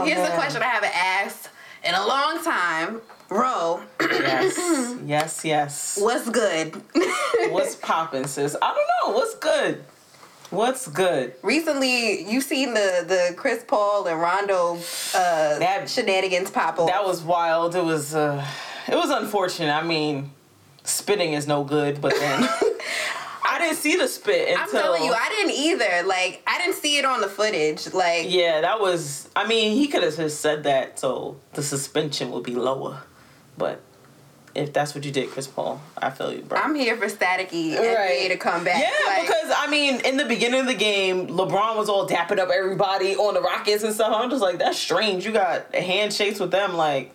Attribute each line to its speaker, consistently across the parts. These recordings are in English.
Speaker 1: Oh,
Speaker 2: here's
Speaker 1: man.
Speaker 2: a question I haven't asked in a long time. Ro,
Speaker 1: Yes, yes, yes.
Speaker 2: what's good?
Speaker 1: What's poppin', sis? I don't know. What's good? What's good?
Speaker 2: Recently, you seen the the Chris Paul and Rondo uh,
Speaker 1: That-
Speaker 2: shenanigans pop off.
Speaker 1: That was wild. It was uh it was unfortunate. I mean, spitting is no good, but then I didn't see the spit until
Speaker 2: I'm telling you, I didn't either. Like, I didn't see it on the footage. Like,
Speaker 1: Yeah, that was I mean, he could have just said that so the suspension would be lower. But if that's what you did, Chris Paul, I feel you, bro.
Speaker 2: I'm here for staticky NBA
Speaker 1: Right.
Speaker 2: to come back.
Speaker 1: Yeah,
Speaker 2: Like,
Speaker 1: because I mean, in the beginning of the game, LeBron was all dapping up everybody on the Rockets and stuff. I'm just like, that's strange. You got handshakes with them, like,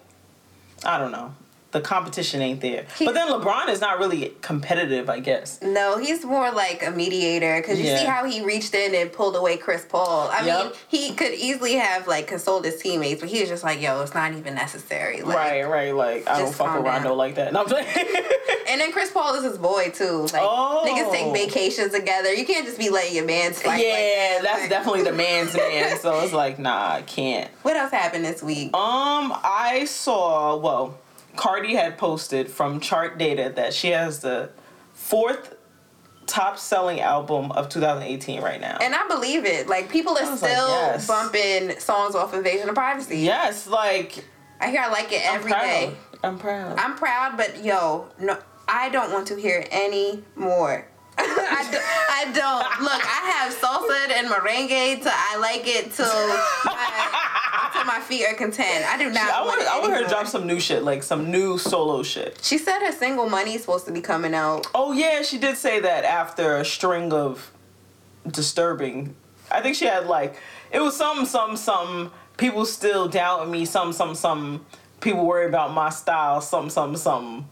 Speaker 1: I don't know. The competition ain't there.
Speaker 2: He-
Speaker 1: but then LeBron is not really competitive, I guess.
Speaker 2: No, he's more like a mediator because you
Speaker 1: Yeah.
Speaker 2: see how he reached in and pulled away Chris Paul. I mean, he could easily have like consoled his teammates, but he was just like, "Yo, it's not even necessary." Like,
Speaker 1: right, right. Like, I don't fuck with Rondo like that. No, I'm playing.
Speaker 2: And then Chris Paul is his boy too. Like
Speaker 1: Oh.
Speaker 2: niggas take vacations together. You can't just be letting your man fight.
Speaker 1: yeah,
Speaker 2: like that.
Speaker 1: that's
Speaker 2: Like,
Speaker 1: definitely the man's man. So it's like, nah, I can't.
Speaker 2: What else happened this week?
Speaker 1: Um, I saw well, Cardi had posted from chart data that she has the fourth top selling album of 2018 right now.
Speaker 2: And I believe it. Like people are still
Speaker 1: like, yes.
Speaker 2: bumping songs off Invasion of Privacy.
Speaker 1: yes, like
Speaker 2: I hear I like it
Speaker 1: I'm
Speaker 2: day.
Speaker 1: I'm proud.
Speaker 2: I'm proud, but yo, no, I don't want to hear any more. I, do, I don't. Look, I have salsa and merengue till I like it till my, my feet are content. I do not
Speaker 1: I
Speaker 2: want
Speaker 1: want I want her to drop some new shit, like some new solo shit.
Speaker 2: She said her single money is supposed to be coming out.
Speaker 1: Oh yeah, she did say that after a string of disturbing. I think she had like it was some some some people still doubting me. Some some some people worry about my style. Some some some.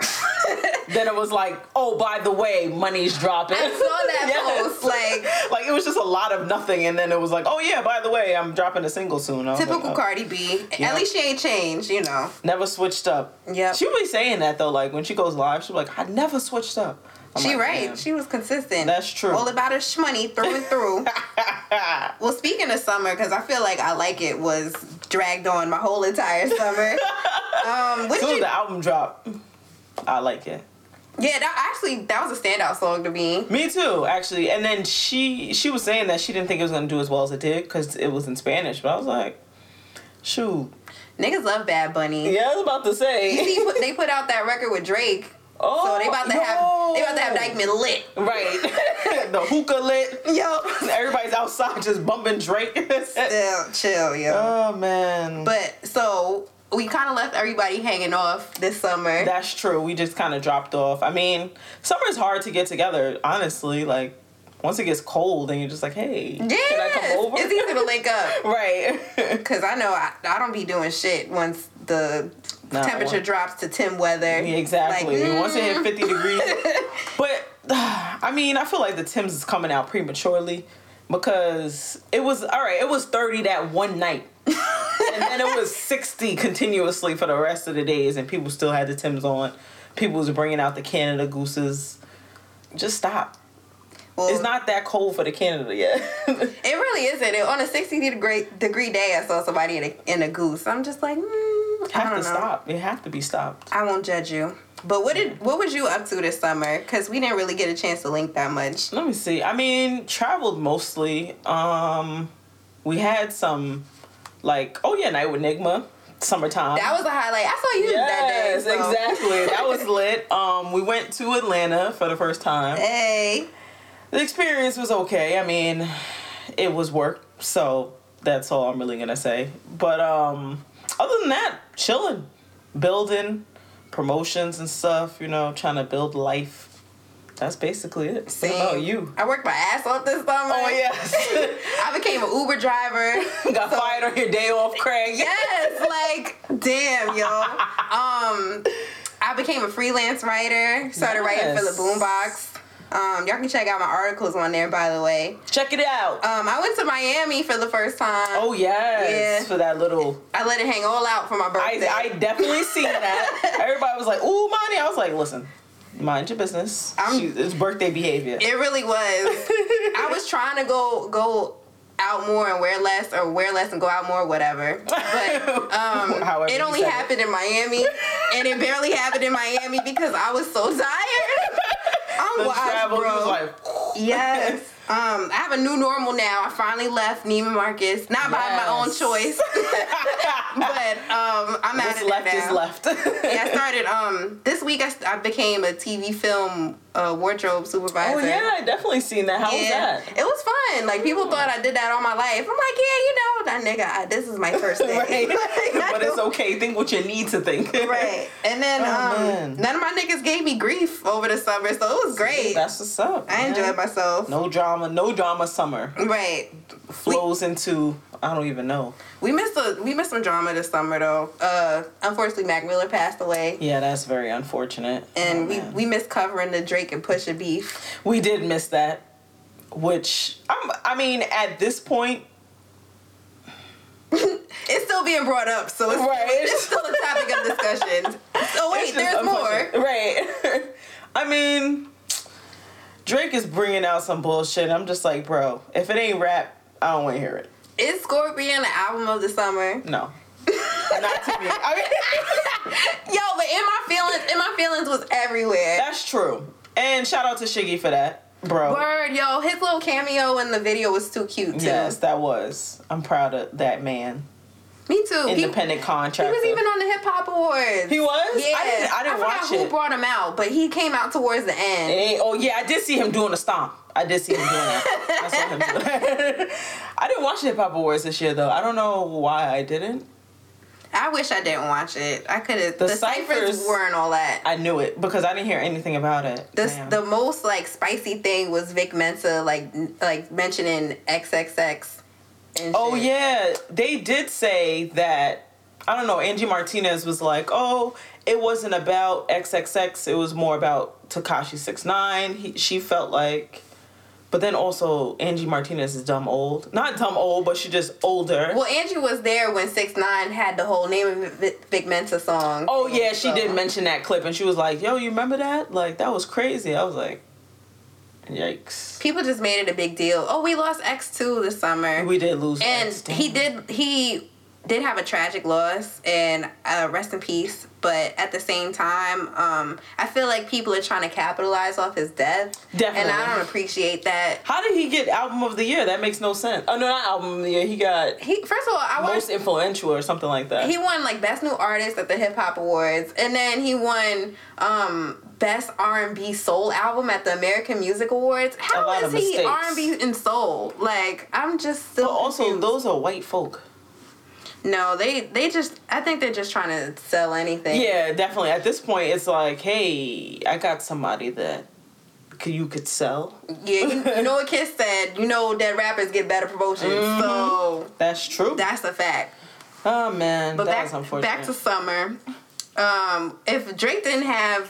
Speaker 1: then it was like, oh, by the way, money's dropping.
Speaker 2: I saw that
Speaker 1: Yes.
Speaker 2: post. Like
Speaker 1: like it was just a lot of nothing, and then it was like, oh yeah, by the way, I'm dropping a single soon.
Speaker 2: Typical
Speaker 1: like, oh,
Speaker 2: Cardi B.
Speaker 1: Yeah.
Speaker 2: At least she ain't changed, you know.
Speaker 1: Never switched up.
Speaker 2: Yeah.
Speaker 1: she'll be saying that though, like when she goes live, she's like, I never switched up. I'm
Speaker 2: She
Speaker 1: like,
Speaker 2: right. She was consistent.
Speaker 1: That's true.
Speaker 2: All about her shmoney through and through. well, speaking of summer, because I feel like I like it was dragged on my whole entire summer. um,
Speaker 1: soon
Speaker 2: you?
Speaker 1: the album dropped, I like it.
Speaker 2: Yeah, that actually that was a standout song to me.
Speaker 1: Me too, actually. And then she she was saying that she didn't think it was gonna do as well as it did because it was in Spanish. But I was like, shoot.
Speaker 2: Niggas love Bad Bunny.
Speaker 1: Yeah, I was about to
Speaker 2: You
Speaker 1: say.
Speaker 2: see, they put out that record with Drake,
Speaker 1: oh,
Speaker 2: so they oh, about to have they about to have Dyckman lit.
Speaker 1: Right. the hookah lit.
Speaker 2: Yo,
Speaker 1: Everybody's outside just bumping Drake.
Speaker 2: still chill, yo.
Speaker 1: oh man.
Speaker 2: But so we kind of left everybody hanging off this summer.
Speaker 1: That's true. We just kind of dropped off. I mean, summer's hard to get together, honestly. Like, once it gets cold, and you're just like, hey,
Speaker 2: yeah,
Speaker 1: can I come over?
Speaker 2: it's easy to link up.
Speaker 1: right.
Speaker 2: Cause I know I, I don't be doing shit once the
Speaker 1: Nah,
Speaker 2: temperature
Speaker 1: one-
Speaker 2: drops to Tim weather.
Speaker 1: Yeah, exactly.
Speaker 2: Like,
Speaker 1: Once it hit
Speaker 2: mm.
Speaker 1: 50 degrees. But, I mean, I feel like the Tim's is coming out prematurely because it was, all right, it was 30 that one night. and then it was 60 continuously for the rest of the days, and people still had the Tim's on. People was bringing out the Canada Gooses. Just stop.
Speaker 2: Well,
Speaker 1: It's not that cold for the Canada yet.
Speaker 2: It really isn't. It, On a 60 degree degree day, I saw somebody in a, in a goose. I'm just like, mm,
Speaker 1: have to
Speaker 2: know.
Speaker 1: stop. It have to be stopped.
Speaker 2: I won't judge you. But what did what was you up to this summer? Cause we didn't really get a chance to link that much.
Speaker 1: Let me see. I mean, traveled mostly. Um, we had some, like, oh yeah, night with Nigma, summertime.
Speaker 2: That was a highlight. I saw you that day.
Speaker 1: yes,
Speaker 2: so-
Speaker 1: exactly. That was lit. Um, we went to Atlanta for the first time.
Speaker 2: Hey,
Speaker 1: The experience was okay. I mean, it was work, so that's all I'm really gonna say. But um, other than that, chilling, building, promotions and stuff. You know, trying to build life. That's basically it.
Speaker 2: same.
Speaker 1: What about you?
Speaker 2: I worked my ass off this summer.
Speaker 1: Oh yes.
Speaker 2: I became an Uber driver.
Speaker 1: Got
Speaker 2: So-
Speaker 1: fired on your day off, Craig.
Speaker 2: yes, like damn, yo. Um, I became a freelance writer. Started writing for the
Speaker 1: Yes.
Speaker 2: Boombox. Um, y'all can check out my articles on there, by the way.
Speaker 1: Check it out.
Speaker 2: Um, I went to Miami for the first time.
Speaker 1: oh yes,
Speaker 2: yeah.
Speaker 1: for that little.
Speaker 2: I let it hang all out for my birthday.
Speaker 1: I, I definitely seen that. Everybody was like, "Ooh, money." I was like, "Listen, mind your business.
Speaker 2: I'm-
Speaker 1: She- it's birthday behavior."
Speaker 2: it really was. I was trying to go go out more and wear less, or wear less and go out more, whatever. But um, it only
Speaker 1: said it.
Speaker 2: happened in Miami, and it barely happened in Miami because I was so tired. I'm
Speaker 1: The
Speaker 2: washed,
Speaker 1: travel,
Speaker 2: bro.
Speaker 1: he was like,
Speaker 2: Yes. Um, I have a new normal now. I finally left Neiman Marcus, not by my own choice, but um, I'm out of
Speaker 1: left
Speaker 2: there
Speaker 1: is
Speaker 2: now.
Speaker 1: left.
Speaker 2: Yeah, I started um this week. I, I became a TV film uh, wardrobe supervisor.
Speaker 1: oh yeah, I definitely seen that. How was that?
Speaker 2: It was fun. Like people thought I did that all my life. I'm like, yeah, you know, that nigga. I, this is my first day.
Speaker 1: right.
Speaker 2: Like,
Speaker 1: but it's okay. Think what you need to think.
Speaker 2: Right. And then
Speaker 1: Oh,
Speaker 2: um, none of my niggas gave me grief over the summer, so it was great.
Speaker 1: That's what's up.
Speaker 2: I
Speaker 1: man.
Speaker 2: enjoyed myself.
Speaker 1: No drama. No drama. Summer
Speaker 2: Right.
Speaker 1: flows into I don't even know.
Speaker 2: We missed a we missed some drama this summer though. Uh, unfortunately, Mac Miller passed away,
Speaker 1: Yeah, that's very unfortunate.
Speaker 2: and
Speaker 1: Oh,
Speaker 2: we
Speaker 1: man.
Speaker 2: we missed covering the Drake and Pusha beef.
Speaker 1: we did miss that, which I'm, I mean at this point,
Speaker 2: It's still being brought up, so it's,
Speaker 1: Right.
Speaker 2: it's still a topic of discussion. So wait, there's more.
Speaker 1: Right. I mean, Drake is bringing out some bullshit. I'm just like, bro, if it ain't rap, I don't want to hear it.
Speaker 2: Is Scorpion the album of the summer?
Speaker 1: No. Not to me. I mean,
Speaker 2: Yo, but in my feelings, in my feelings was everywhere.
Speaker 1: that's true. And shout out to Shiggy for that, bro.
Speaker 2: Word, yo, his little cameo in the video was too cute too.
Speaker 1: Yes, that was. I'm proud of that man.
Speaker 2: Me too. He-
Speaker 1: Independent
Speaker 2: He,
Speaker 1: contractor.
Speaker 2: was even on the Hip Hop Awards.
Speaker 1: He was?
Speaker 2: Yeah,
Speaker 1: I didn't, I didn't
Speaker 2: forgot
Speaker 1: watch
Speaker 2: who
Speaker 1: it.
Speaker 2: brought him out, but he came out towards the end.
Speaker 1: Eh, oh yeah, I did see him doing a stomp. I did see him doing that. I saw him do that. I didn't watch the Hip Hop Awards this year though. I don't know why I didn't.
Speaker 2: I wish I didn't watch it. I could have.
Speaker 1: The
Speaker 2: The, ciphers
Speaker 1: ciphers-
Speaker 2: weren't all that.
Speaker 1: I knew it because I didn't hear anything about it.
Speaker 2: The,
Speaker 1: Damn.
Speaker 2: the most like spicy thing was Vic Mensa like like mentioning XXX.
Speaker 1: Oh yeah, they did say that. I don't know. Angie Martinez was like, "Oh, it wasn't about XXX. It was more about Tekashi Six Nine. She felt like, but then also Angie Martinez is dumb old. Not dumb old, but she just older.
Speaker 2: Well, Angie was there when Six Nine had the whole name of Vic Mensa song.
Speaker 1: Oh yeah, she
Speaker 2: So-
Speaker 1: did mention that clip, and she was like, "Yo, you remember that? Like that was crazy." I was like, "Yikes."
Speaker 2: People just made it a big deal. Oh, we lost X two this summer.
Speaker 1: We did lose,
Speaker 2: and
Speaker 1: X,
Speaker 2: he did he did have a tragic loss and uh, rest in peace but at the same time um, i feel like people are trying to capitalize off his death
Speaker 1: Definitely.
Speaker 2: and i don't appreciate that
Speaker 1: How did he get album of the year? That makes no sense. Oh no, not album of the year. He got
Speaker 2: he first of all i
Speaker 1: most influential or something like that.
Speaker 2: he won like best new artist at the hip hop awards and then he won um best r&b soul album at the american music awards how is he r&b and soul like i'm just still
Speaker 1: but also, those are white folk.
Speaker 2: No they they just i think they're just trying to sell anything
Speaker 1: Yeah, definitely. At this point, it's like, hey, I got somebody that you could sell.
Speaker 2: Yeah, you, you know what Kiss said. You know that rappers get better promotions,
Speaker 1: Mm-hmm.
Speaker 2: so
Speaker 1: That's true.
Speaker 2: that's a fact.
Speaker 1: oh man,
Speaker 2: But
Speaker 1: that
Speaker 2: back
Speaker 1: unfortunate.
Speaker 2: back to summer. Um, if Drake didn't have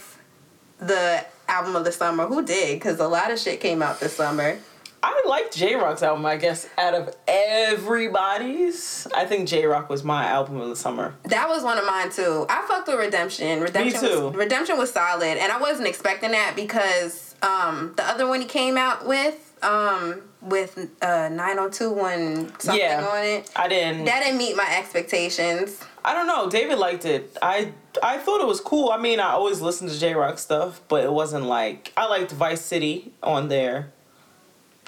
Speaker 2: the album of the summer, who did? Because a lot of shit came out this summer.
Speaker 1: I liked Jay Rock's album. I guess out of everybody's, I think Jay Rock was my album of the summer.
Speaker 2: That was one of mine too. I fucked with Redemption. Redemption
Speaker 1: too.
Speaker 2: was Redemption was solid, and I wasn't expecting that because um, the other one he came out with um, with uh, 902 something
Speaker 1: Yeah.
Speaker 2: on it.
Speaker 1: I didn't.
Speaker 2: That didn't meet my expectations.
Speaker 1: I don't know. David liked it. I I thought it was cool. I mean, I always listen to Jay Rock stuff, but it wasn't like I liked Vice City on there.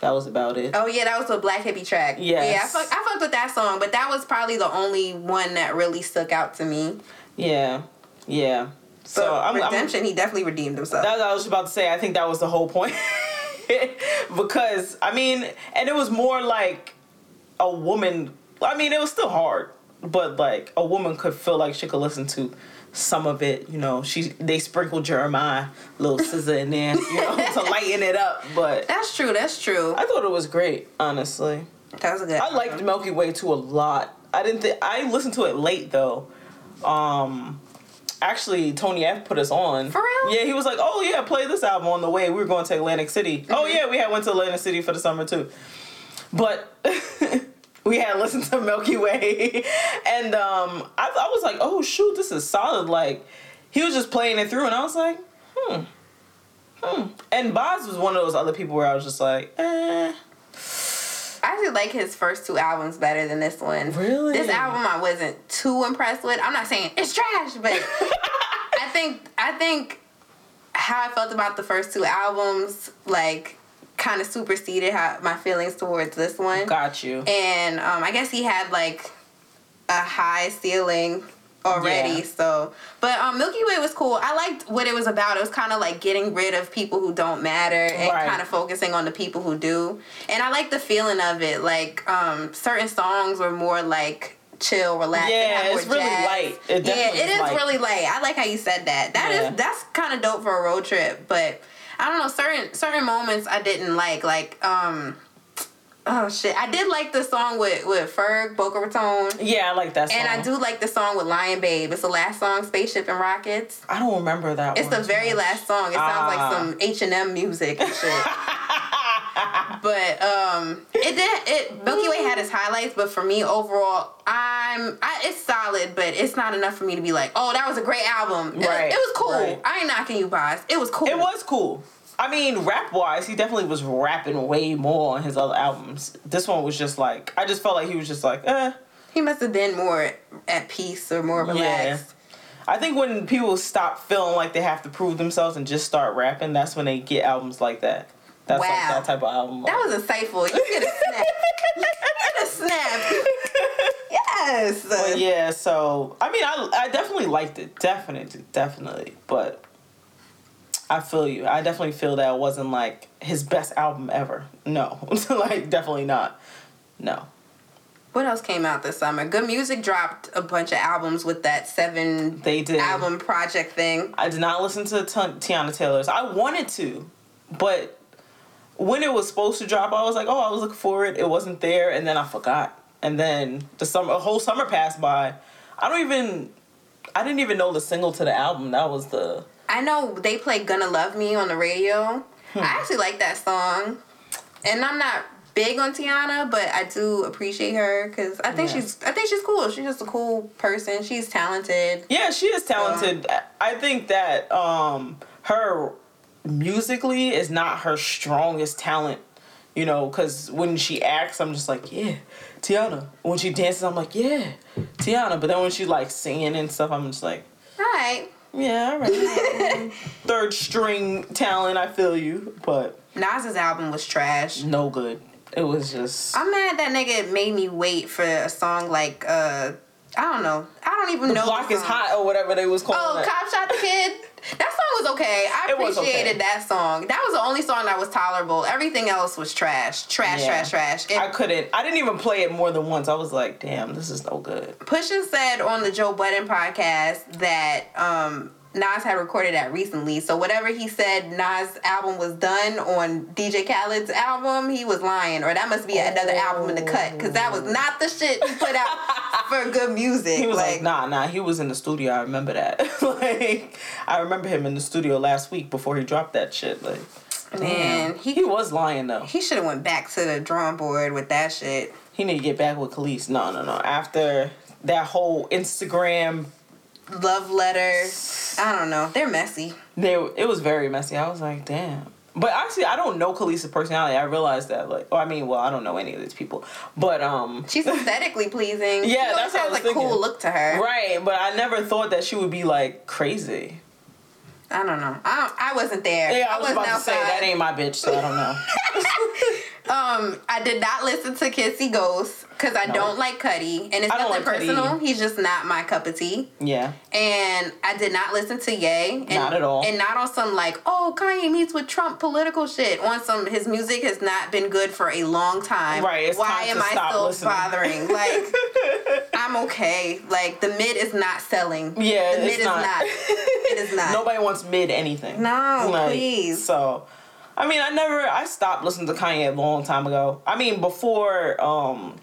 Speaker 1: That was about it.
Speaker 2: Oh yeah, that was a Black Hippy track.
Speaker 1: Yes.
Speaker 2: Yeah, I fucked, I fucked with that song, but that was probably the only one that really stuck out to me.
Speaker 1: Yeah, yeah. So
Speaker 2: So
Speaker 1: I'm, I'm
Speaker 2: Redemption, he definitely redeemed himself.
Speaker 1: That's what I was about to say. I think that was the whole point. because I mean, and it was more like a woman. I mean, it was still hard, but like a woman could feel like she could listen to some of it. You know, she they sprinkled Jeremih, little SZA in there, you know, to lighten it up. But
Speaker 2: that's true. That's true.
Speaker 1: I thought it was great, honestly.
Speaker 2: That was a good.
Speaker 1: I liked Milky Way too a lot. I didn't think I listened to it late though. Um actually Tony F put us on.
Speaker 2: For real?
Speaker 1: Yeah, he was like, "Oh yeah, play this album on the way. We were going to Atlantic City." Oh
Speaker 2: Mm-hmm.
Speaker 1: yeah, we had went to Atlantic City for the summer too. But we had listened to Milky Way and um I I was like, "Oh shoot, this is solid." Like he was just playing it through and I was like, "Hmm." Hmm. And Bas was one of those other people where I was just like, eh.
Speaker 2: I actually like his first two albums better than this one.
Speaker 1: Really?
Speaker 2: This album I wasn't too impressed with. I'm not saying it's trash, but I think I think how I felt about the first two albums like kind of superseded how my feelings towards this one.
Speaker 1: Got you.
Speaker 2: And um, I guess he had like a high ceiling already.
Speaker 1: Yeah.
Speaker 2: So, but um, Milky Way was cool. I liked what it was about. It was kind of like getting rid of people who don't matter and
Speaker 1: Right.
Speaker 2: kind of focusing on the people who do. And I like the feeling of it. Like um, certain songs were more like chill, relaxed. They
Speaker 1: Yeah, it's really
Speaker 2: jazz.
Speaker 1: light. It
Speaker 2: yeah, it
Speaker 1: is
Speaker 2: is
Speaker 1: light.
Speaker 2: really light. I like how you said that. That is
Speaker 1: Yeah.
Speaker 2: that's kind of dope for a road trip. But I don't know certain certain moments I didn't like. Like um. Oh shit! I did like the song with with Ferg, Boca Raton,
Speaker 1: Yeah, I like that song.
Speaker 2: and I do like the song with Lion Babe. It's the last song, Spaceship and Rockets.
Speaker 1: I don't remember that
Speaker 2: It's the very
Speaker 1: much.
Speaker 2: last song. It sounds
Speaker 1: Ah.
Speaker 2: like some H and M music and shit. but um, it did. It Milky Way had its highlights, but for me overall, I'm I, it's solid, but it's not enough for me to be like, oh, that was a great album. It,
Speaker 1: Right,
Speaker 2: it was cool.
Speaker 1: right.
Speaker 2: I ain't knocking you, Bas. It was cool.
Speaker 1: It was cool. I mean, rap wise, he definitely was rapping way more on his other albums. This one was just like, I just felt like he was just like, eh.
Speaker 2: He must have been more at peace or more relaxed. Yeah.
Speaker 1: I think when people stop feeling like they have to prove themselves and just start rapping, that's when they get albums like that. That's like
Speaker 2: Wow.
Speaker 1: that type of album.
Speaker 2: That was insightful. You get a snap. you get a snap. yes.
Speaker 1: But yeah, so I mean, I I definitely liked it, definitely, definitely. But I feel you. I definitely feel that it wasn't like his best album ever. No, like definitely not. No.
Speaker 2: What else came out this summer? Good Music dropped a bunch of albums with that seven
Speaker 1: They did.
Speaker 2: album project thing.
Speaker 1: I did not listen to Ti- Teyana Taylor's. I wanted to, but when it was supposed to drop, I was like, oh, I was looking for it. It wasn't there, and then I forgot. And then the summer, a whole summer passed by. I don't even, I didn't even know the single to the album. That was the.
Speaker 2: I know they play Gonna Love Me on the radio.
Speaker 1: Hmm.
Speaker 2: I actually like that song. And I'm not big on Teyana, but I do appreciate her because I think
Speaker 1: Yeah.
Speaker 2: she's I think she's cool. She's just a cool person. She's talented.
Speaker 1: Yeah, she is talented. I think that um her musically is not her strongest talent. You know, because when she acts, I'm just like, yeah, Teyana. When she dances, I'm like, yeah, Teyana. But then when she like singing and stuff, I'm just like,
Speaker 2: All right.
Speaker 1: yeah, all right. Third string talent, I feel you, but
Speaker 2: Nas's album was trash.
Speaker 1: no good. It was just
Speaker 2: I'm mad that nigga made me wait for a song like uh I don't know. I don't even
Speaker 1: the
Speaker 2: know.
Speaker 1: block is hot or whatever they was calling
Speaker 2: Oh,
Speaker 1: it.
Speaker 2: Cop Shot the Kid. That song was okay. I
Speaker 1: It
Speaker 2: appreciated
Speaker 1: okay.
Speaker 2: that song. That was the only song that was tolerable. Everything else was trash. Trash,
Speaker 1: Yeah.
Speaker 2: trash, trash. And
Speaker 1: I couldn't. I didn't even play it more than once. I was like, damn, this is no good.
Speaker 2: Pusha said on the Joe Budden podcast that um, Nas had recorded that recently. So whatever he said Nas' album was done on DJ Khaled's album, he was lying. Or that must be another album in the cut. Because that was not the shit he put out for good music.
Speaker 1: He was like, nah, nah. He was in the studio. I remember that. like, I remember him in the studio last week before he dropped that shit. Like,
Speaker 2: Man,
Speaker 1: he,
Speaker 2: he
Speaker 1: was lying though.
Speaker 2: he should have went back to the drawing board with that shit.
Speaker 1: He need to get back with Kelis. No, no, no. After that whole Instagram,
Speaker 2: Love letter. I don't know. They're messy.
Speaker 1: they it was very messy. I was like, damn. But actually, I don't know Kelis' personality. I realized that. Like, oh, I mean, well, I don't know any of these people, but um,
Speaker 2: She's aesthetically pleasing.
Speaker 1: Yeah, that's what I
Speaker 2: has
Speaker 1: was
Speaker 2: a
Speaker 1: thinking.
Speaker 2: cool look to her.
Speaker 1: right. But I never thought that she would be like crazy.
Speaker 2: I don't know. I don't, I wasn't there.
Speaker 1: Yeah, I was
Speaker 2: wasn't
Speaker 1: about to say that ain't my bitch, so I don't know.
Speaker 2: Um, I did not listen to Kids See Ghost because I
Speaker 1: No.
Speaker 2: don't like Cudi, and it's nothing
Speaker 1: like
Speaker 2: personal. He's just not my cup of tea.
Speaker 1: yeah.
Speaker 2: And I did not listen to Ye. And,
Speaker 1: Not at all.
Speaker 2: And not on some like, oh, Kanye meets with Trump political shit. On some, his music has not been good for a long time.
Speaker 1: Right, it's
Speaker 2: Why am I still
Speaker 1: listening.
Speaker 2: bothering? Like, I'm okay. Like the mid is not selling.
Speaker 1: Yeah,
Speaker 2: the
Speaker 1: it's
Speaker 2: mid is
Speaker 1: not.
Speaker 2: not. It is not.
Speaker 1: Nobody wants mid anything.
Speaker 2: No, please.
Speaker 1: So, I mean, I never. I stopped listening to Kanye a long time ago. I mean, before um,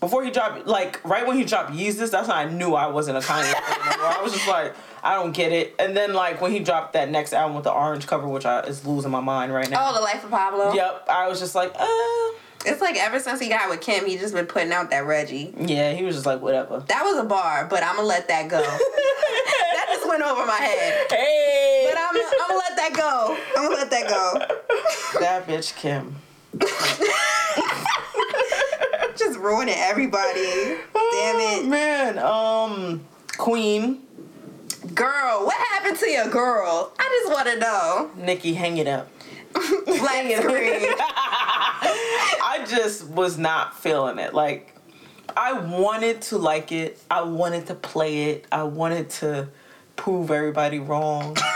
Speaker 1: before he dropped, like right when he dropped Yeezus, that's when I knew I wasn't a Kanye fan anymore. I was just like, I don't get it. And then like when he dropped that next album with the orange cover, which I, is losing my mind right now.
Speaker 2: Oh, the life of Pablo.
Speaker 1: Yep, I was just like, uh,
Speaker 2: It's like ever since he got with Kim, he just been putting out that Reggie.
Speaker 1: yeah. He was just like, whatever.
Speaker 2: That was a bar, but I'm gonna let that go. that just went over my head.
Speaker 1: Hey,
Speaker 2: But I'm, I'm gonna let that go. I'm gonna let that go.
Speaker 1: that bitch Kim.
Speaker 2: Just ruining everybody. Damn it.
Speaker 1: man. Um, Queen,
Speaker 2: Girl, what happened to your girl? I just want to know.
Speaker 1: Nikki, hang it up.
Speaker 2: Black screen.
Speaker 1: I just was not feeling it. Like, I wanted to like it. I wanted to play it. I wanted to prove everybody wrong.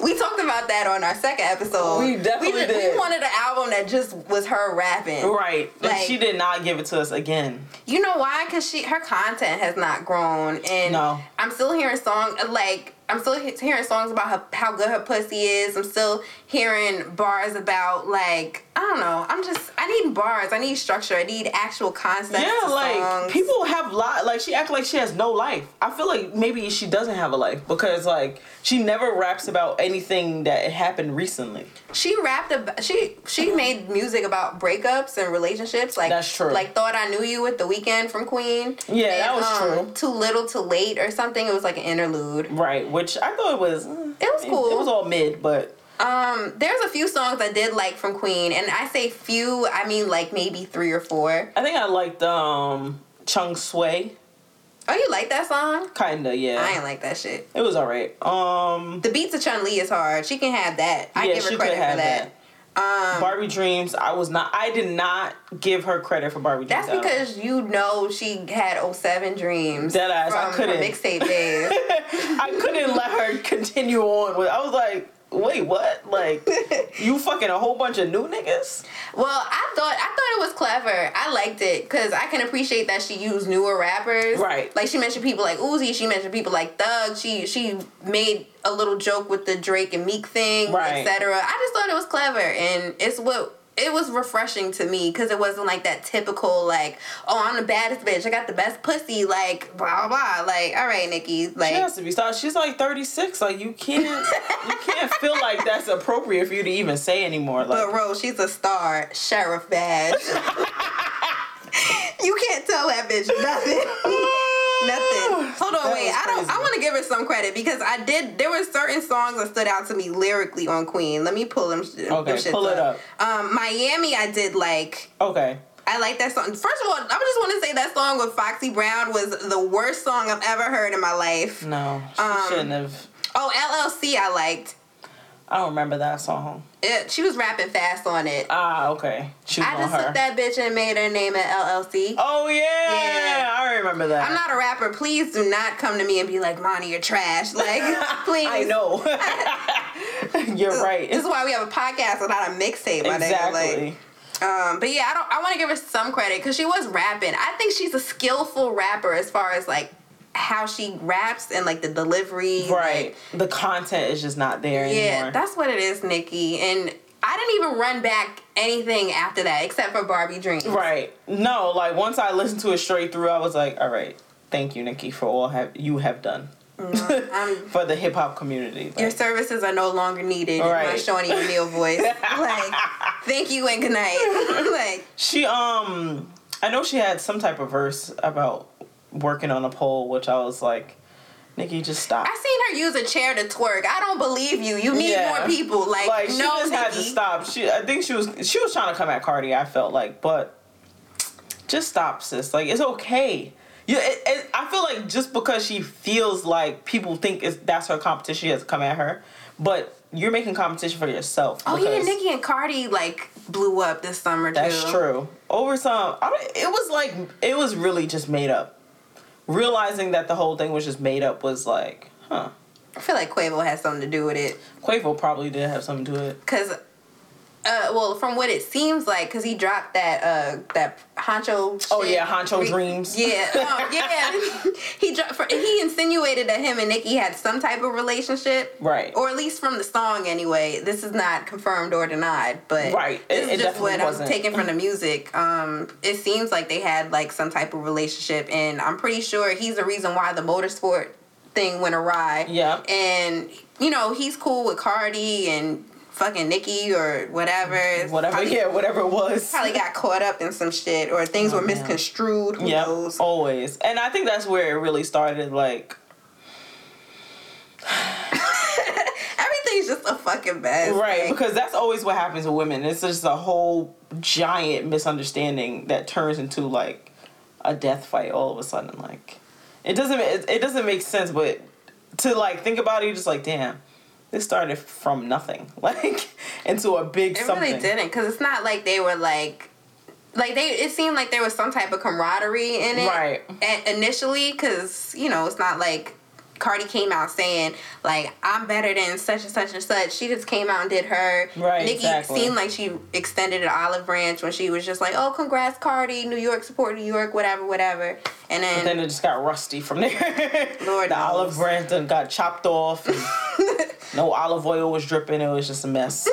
Speaker 2: We talked about that on our second episode.
Speaker 1: We definitely
Speaker 2: we,
Speaker 1: did.
Speaker 2: We wanted an album that just was her rapping.
Speaker 1: right. And
Speaker 2: Like-
Speaker 1: she did not give it to us again.
Speaker 2: You know why? Cause she her content has not grown, and
Speaker 1: No.
Speaker 2: I'm still hearing songs like I'm still hearing songs about her, how good her pussy is. I'm still hearing bars about like I don't know. I'm just I need bars. I need structure. I need actual concepts.
Speaker 1: Yeah, like
Speaker 2: songs.
Speaker 1: people have lot. Like she act like she has no life. I feel like maybe she doesn't have a life because like she never raps about anything that happened recently.
Speaker 2: She rapped about she she made music about breakups and relationships. Like
Speaker 1: That's true.
Speaker 2: Like thought I knew you with the Weeknd from Queen.
Speaker 1: Yeah, that was
Speaker 2: um,
Speaker 1: true.
Speaker 2: Too little, too late, or something. It was like an interlude.
Speaker 1: Right, which I thought it was. mm,
Speaker 2: It was cool.
Speaker 1: It, was all mid, but
Speaker 2: Um, there's a few songs I did like from Queen, and I say few, I mean like maybe three or four.
Speaker 1: I think I liked um Chun Swae.
Speaker 2: Oh, you like that song?
Speaker 1: Kinda, yeah.
Speaker 2: I ain't like that shit.
Speaker 1: It was alright. Um,
Speaker 2: The beats of Chun Li is hard. She can have that. I
Speaker 1: yeah,
Speaker 2: give her
Speaker 1: she
Speaker 2: credit for that. Um,
Speaker 1: Barbie Dreams. I was not. I did not give her credit for Barbie Dreams.
Speaker 2: that's because you know she had 07 dreams.
Speaker 1: Dead ass, I couldn't.
Speaker 2: mixtape days.
Speaker 1: I couldn't let her continue on with. I was like, wait, what? Like, you fucking a whole bunch of new niggas?
Speaker 2: Well, I thought I thought it was clever. I liked it because I can appreciate that she used newer rappers.
Speaker 1: Right.
Speaker 2: Like she mentioned people like Uzi. She mentioned people like Thug. She she made a little joke with the Drake and Meek thing,
Speaker 1: Right.
Speaker 2: etc. I just thought it was clever, and it's what. It was refreshing to me because it wasn't like that typical like, oh, I'm the baddest bitch. I got the best pussy. Like blah blah. blah. Like, all right, Nikki. Like,
Speaker 1: She has to be stopped. She's like 36. Like, you can't, you can't feel like that's appropriate for you to even say anymore. Like,
Speaker 2: But Rose, she's a star, sheriff badge. you can't tell that bitch nothing. nothing. Hold on,
Speaker 1: That
Speaker 2: wait. I don't. I want to give her some credit because I did. There were certain songs that stood out to me lyrically on Queen. Let me pull them.
Speaker 1: Okay,
Speaker 2: them
Speaker 1: pull it up.
Speaker 2: Um, Miami, I did like.
Speaker 1: okay.
Speaker 2: I like that song. First of all, I just want to say that song with Foxy Brown was the worst song I've ever heard in my life.
Speaker 1: No, she
Speaker 2: Um,
Speaker 1: shouldn't have.
Speaker 2: Oh, LLC, I liked.
Speaker 1: I don't remember that song.
Speaker 2: It, she was rapping fast on it.
Speaker 1: Ah, okay. She was
Speaker 2: I just
Speaker 1: her.
Speaker 2: took that bitch and made her name it LLC.
Speaker 1: Oh yeah,
Speaker 2: Yeah.
Speaker 1: I remember that.
Speaker 2: I'm not a rapper. Please do not come to me and be like, Monty, you're trash. Like, please.
Speaker 1: I know. You're right.
Speaker 2: This is why we have a podcast and not a mixtape,
Speaker 1: exactly.
Speaker 2: Like, um, but yeah, I don't. I want to give her some credit because she was rapping. I think she's a skillful rapper as far as like how she raps and like the delivery.
Speaker 1: right. the content is just not there
Speaker 2: Like, yeah,
Speaker 1: anymore.
Speaker 2: that's what it is, Nikki. And I didn't even run back anything after that except for Barbie Dreams.
Speaker 1: right. No, like once I listened to it straight through, I was like, all right, thank you, Nikki, for all have you have done
Speaker 2: I'm
Speaker 1: for the hip hop community.
Speaker 2: Your services are no longer needed. in My
Speaker 1: Right.
Speaker 2: Shaunie O'Neal voice. like, thank you and good night. like,
Speaker 1: she um, I know she had some type of verse about working on a pole, which I was like, Nikki, just stop.
Speaker 2: I seen her use a chair to twerk. I don't believe you. You need
Speaker 1: Yeah.
Speaker 2: more people. Like,
Speaker 1: like she
Speaker 2: no,
Speaker 1: just had to stop. She, I think she was she was trying to come at Cardi. I felt like, but just stop, sis. Like it's okay. You, it, it, I feel like just because she feels like people think it's, that's her competition, she has to come at her. But you're making competition for yourself.
Speaker 2: Oh yeah, Nicki and Cardi like blew up this summer too.
Speaker 1: That's true. Over some, I don't, it was like it was really just made up. Realizing that the whole thing was just made up was like, huh.
Speaker 2: I feel like Quavo has something to do with it.
Speaker 1: Quavo probably did have something to it.
Speaker 2: Cause, uh, well, from what it seems like, cause he dropped that uh that Huncho.
Speaker 1: Oh, yeah, Huncho
Speaker 2: Re-
Speaker 1: Dreams.
Speaker 2: Yeah, oh, yeah. he dropped. For, he insinuated that him and Nicki had some type of relationship,
Speaker 1: Right.
Speaker 2: Or at least from the song, anyway. This is not confirmed or denied, but
Speaker 1: Right. It- it
Speaker 2: is just
Speaker 1: definitely
Speaker 2: what I'm
Speaker 1: wasn't.
Speaker 2: taking from the music. Um, it seems like they had like some type of relationship, and I'm pretty sure he's the reason why the motorsport thing went awry.
Speaker 1: Yeah.
Speaker 2: And you know he's cool with Cardi and fucking Nikki or whatever.
Speaker 1: Whatever,
Speaker 2: Probably,
Speaker 1: yeah, whatever it was.
Speaker 2: Probably got caught up in some shit or things
Speaker 1: Oh,
Speaker 2: were
Speaker 1: man.
Speaker 2: misconstrued. Who
Speaker 1: Yep,
Speaker 2: knows?
Speaker 1: always. And I think that's where it really started. Like,
Speaker 2: everything's just a fucking mess.
Speaker 1: Right,
Speaker 2: like-
Speaker 1: because that's always what happens with women. It's just a whole giant misunderstanding that turns into like a death fight all of a sudden. Like it doesn't it, it doesn't make sense, but to like think about it, you're just like, damn, this started from nothing, like into a big
Speaker 2: It
Speaker 1: something.
Speaker 2: really didn't, because it's not like they were like, like they. It seemed like there was some type of camaraderie in it,
Speaker 1: Right.
Speaker 2: And initially, because you know, it's not like Cardi came out saying like I'm better than such and such and such. She just came out and did her.
Speaker 1: Right,
Speaker 2: Nicki
Speaker 1: exactly.
Speaker 2: seemed like she extended an olive branch when she was just like, "Oh, congrats, Cardi! New York support New York, whatever, whatever." And then,
Speaker 1: But then it just got rusty from there.
Speaker 2: Lord
Speaker 1: the
Speaker 2: knows.
Speaker 1: olive branch got chopped off. no olive oil was dripping. It was just a mess.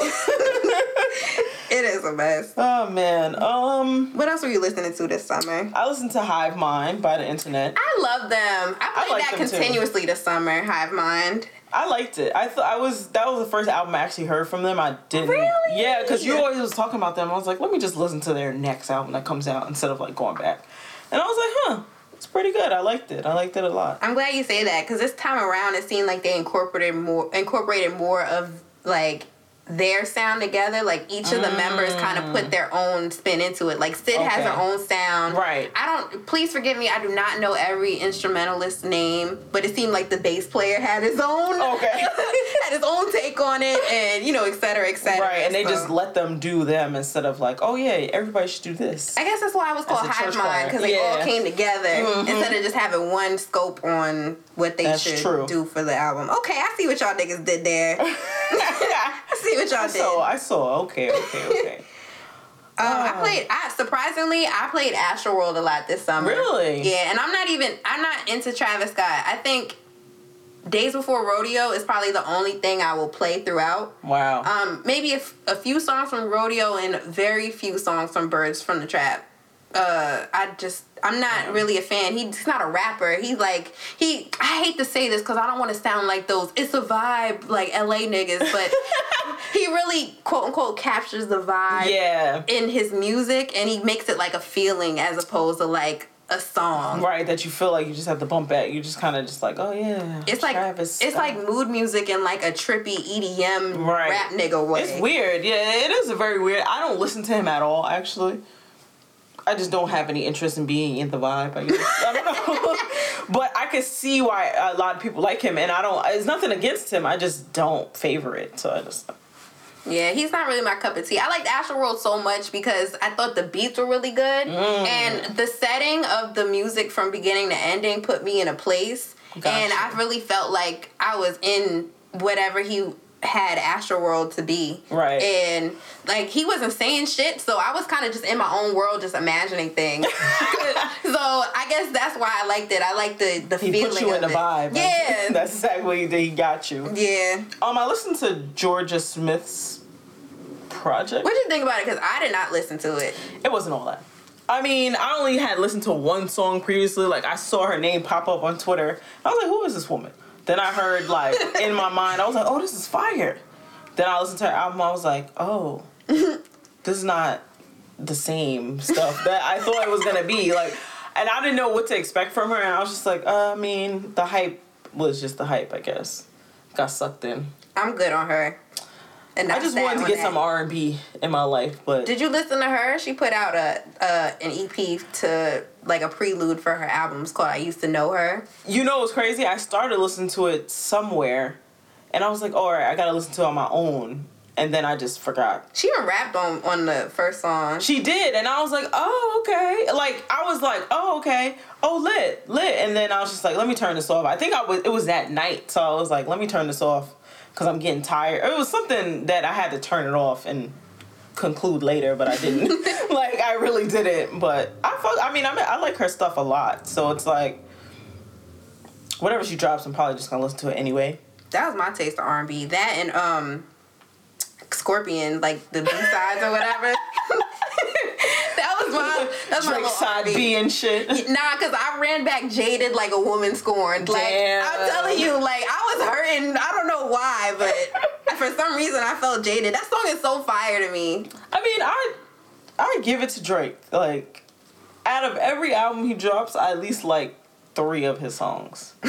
Speaker 2: It is a mess.
Speaker 1: oh man. Um,
Speaker 2: What else were you listening to this summer?
Speaker 1: I listened to Hive Mind by the internet.
Speaker 2: I love them. I played
Speaker 1: like
Speaker 2: that
Speaker 1: them too.
Speaker 2: continuously this summer. Hive Mind.
Speaker 1: I liked it. I thought I was that was the first album I actually heard from them. I didn't.
Speaker 2: Really?
Speaker 1: Yeah, because you always was talking about them. I was like, let me just listen to their next album that comes out instead of like going back. And I was like, huh, it's pretty good. I liked it. I liked it a lot.
Speaker 2: I'm glad you say that because this time around it seemed like they incorporated more incorporated more of like their sound together. Like each of the members kind of put their own spin into it. Like Syd has
Speaker 1: Mm.
Speaker 2: Her own sound.
Speaker 1: Right.
Speaker 2: I don't. Please forgive me. I do not know every instrumentalist name, but it seemed like the bass player had his own.
Speaker 1: Okay.
Speaker 2: had his own take on it, and you know, et cetera, et cetera.
Speaker 1: Right, and they
Speaker 2: So-
Speaker 1: just let them do them instead of like, oh yeah, everybody should do this.
Speaker 2: I guess that's why it was called Hive Mind because they all came together instead of just having one scope on what they
Speaker 1: That's
Speaker 2: should
Speaker 1: true.
Speaker 2: do for the album. Okay, I see what y'all niggas did there. I see what y'all
Speaker 1: I
Speaker 2: did.
Speaker 1: saw. I saw. Okay. Okay. Okay.
Speaker 2: Um, I played. I surprisingly, I played Astro World a lot this summer.
Speaker 1: Really?
Speaker 2: Yeah, and I'm not even. I'm not into Travis Scott. I think Days Before Rodeo is probably the only thing I will play throughout.
Speaker 1: Wow.
Speaker 2: Um, maybe a, f- a few songs from Rodeo and very few songs from Birds from the Trap. Uh, I just I'm not really a fan. He's not a rapper. He's like he. I hate to say this because I don't want to sound like those. It's a vibe like LA niggas, but he really quote unquote captures the vibe
Speaker 1: yeah.
Speaker 2: in his music and he makes it like a feeling as opposed to like a song.
Speaker 1: Right, that you feel like you just have to bump at. You just kind of just like, oh yeah.
Speaker 2: It's like
Speaker 1: Travis
Speaker 2: it's
Speaker 1: Scott.
Speaker 2: like mood music and like a trippy EDM
Speaker 1: Right.
Speaker 2: rap nigga way.
Speaker 1: It's weird. Yeah, it is very weird. I don't listen to him at all, actually. I just don't have any interest in being in the vibe. I I don't know, but I can see why a lot of people like him, and I don't. It's nothing against him. I just don't favor it. So I just.
Speaker 2: Yeah, he's not really my cup of tea. I liked Astro World so much because I thought the beats were really good
Speaker 1: Mm.
Speaker 2: and the setting of the music from beginning to ending put me in a place. And I really felt like I was in whatever he had Astro World to be.
Speaker 1: Right.
Speaker 2: And like he wasn't saying shit, so I was kind of just in my own world just imagining things. so I guess that's why I liked it. I liked the the
Speaker 1: He
Speaker 2: feeling
Speaker 1: put you in the
Speaker 2: it.
Speaker 1: vibe.
Speaker 2: Yeah.
Speaker 1: that's exactly what he did. He got you.
Speaker 2: yeah.
Speaker 1: Um, I listened to Jorja Smith's project.
Speaker 2: What did you think about it? Because I did not listen to it.
Speaker 1: It wasn't all that. I mean, I only had listened to one song previously. Like, I saw her name pop up on Twitter. I was like, who is this woman? Then I heard, like, in my mind, I was like, oh, this is fire. Then I listened to her album. I was like, oh, this is not the same stuff that I thought it was to be. Like, and I didn't know what to expect from her. And I was just like, uh, I mean, the hype was just the hype, I guess. Got sucked in.
Speaker 2: I'm good on her. And
Speaker 1: I just wanted to get
Speaker 2: that.
Speaker 1: some R and B in my life, but
Speaker 2: Did you listen to her? She put out a uh, an EP to like a prelude for her albums called "I Used to Know Her."
Speaker 1: You know what's crazy? I started listening to it somewhere, and I was like, all right, I gotta listen to it on my own. And then I just forgot.
Speaker 2: She even rapped on on the first song.
Speaker 1: She did, and I was like, oh, okay. Like, I was like, oh, okay. Oh, lit, lit. And then I was just like, let me turn this off. I think I was, it was that night. So I was like, let me turn this off because I'm getting tired. It was something that I had to turn it off and conclude later, but I didn't. like, I really didn't. But I fuck, I mean, I, mean, I like her stuff a lot. So it's like, whatever she drops, I'm probably just gonna listen to it anyway.
Speaker 2: That was my taste of R and B. That and um, Scorpion, like the B sides or whatever. that was my that's my
Speaker 1: Drake
Speaker 2: little
Speaker 1: side. B and shit.
Speaker 2: Nah, cause I ran back jaded like a woman scorned. Like
Speaker 1: Damn.
Speaker 2: I'm telling you, like I was hurting. I don't know why, but for some reason I felt jaded. That song is so fire to me.
Speaker 1: I mean, I I give it to Drake. Like, out of every album he drops, I at least like three of his songs.
Speaker 2: Yo,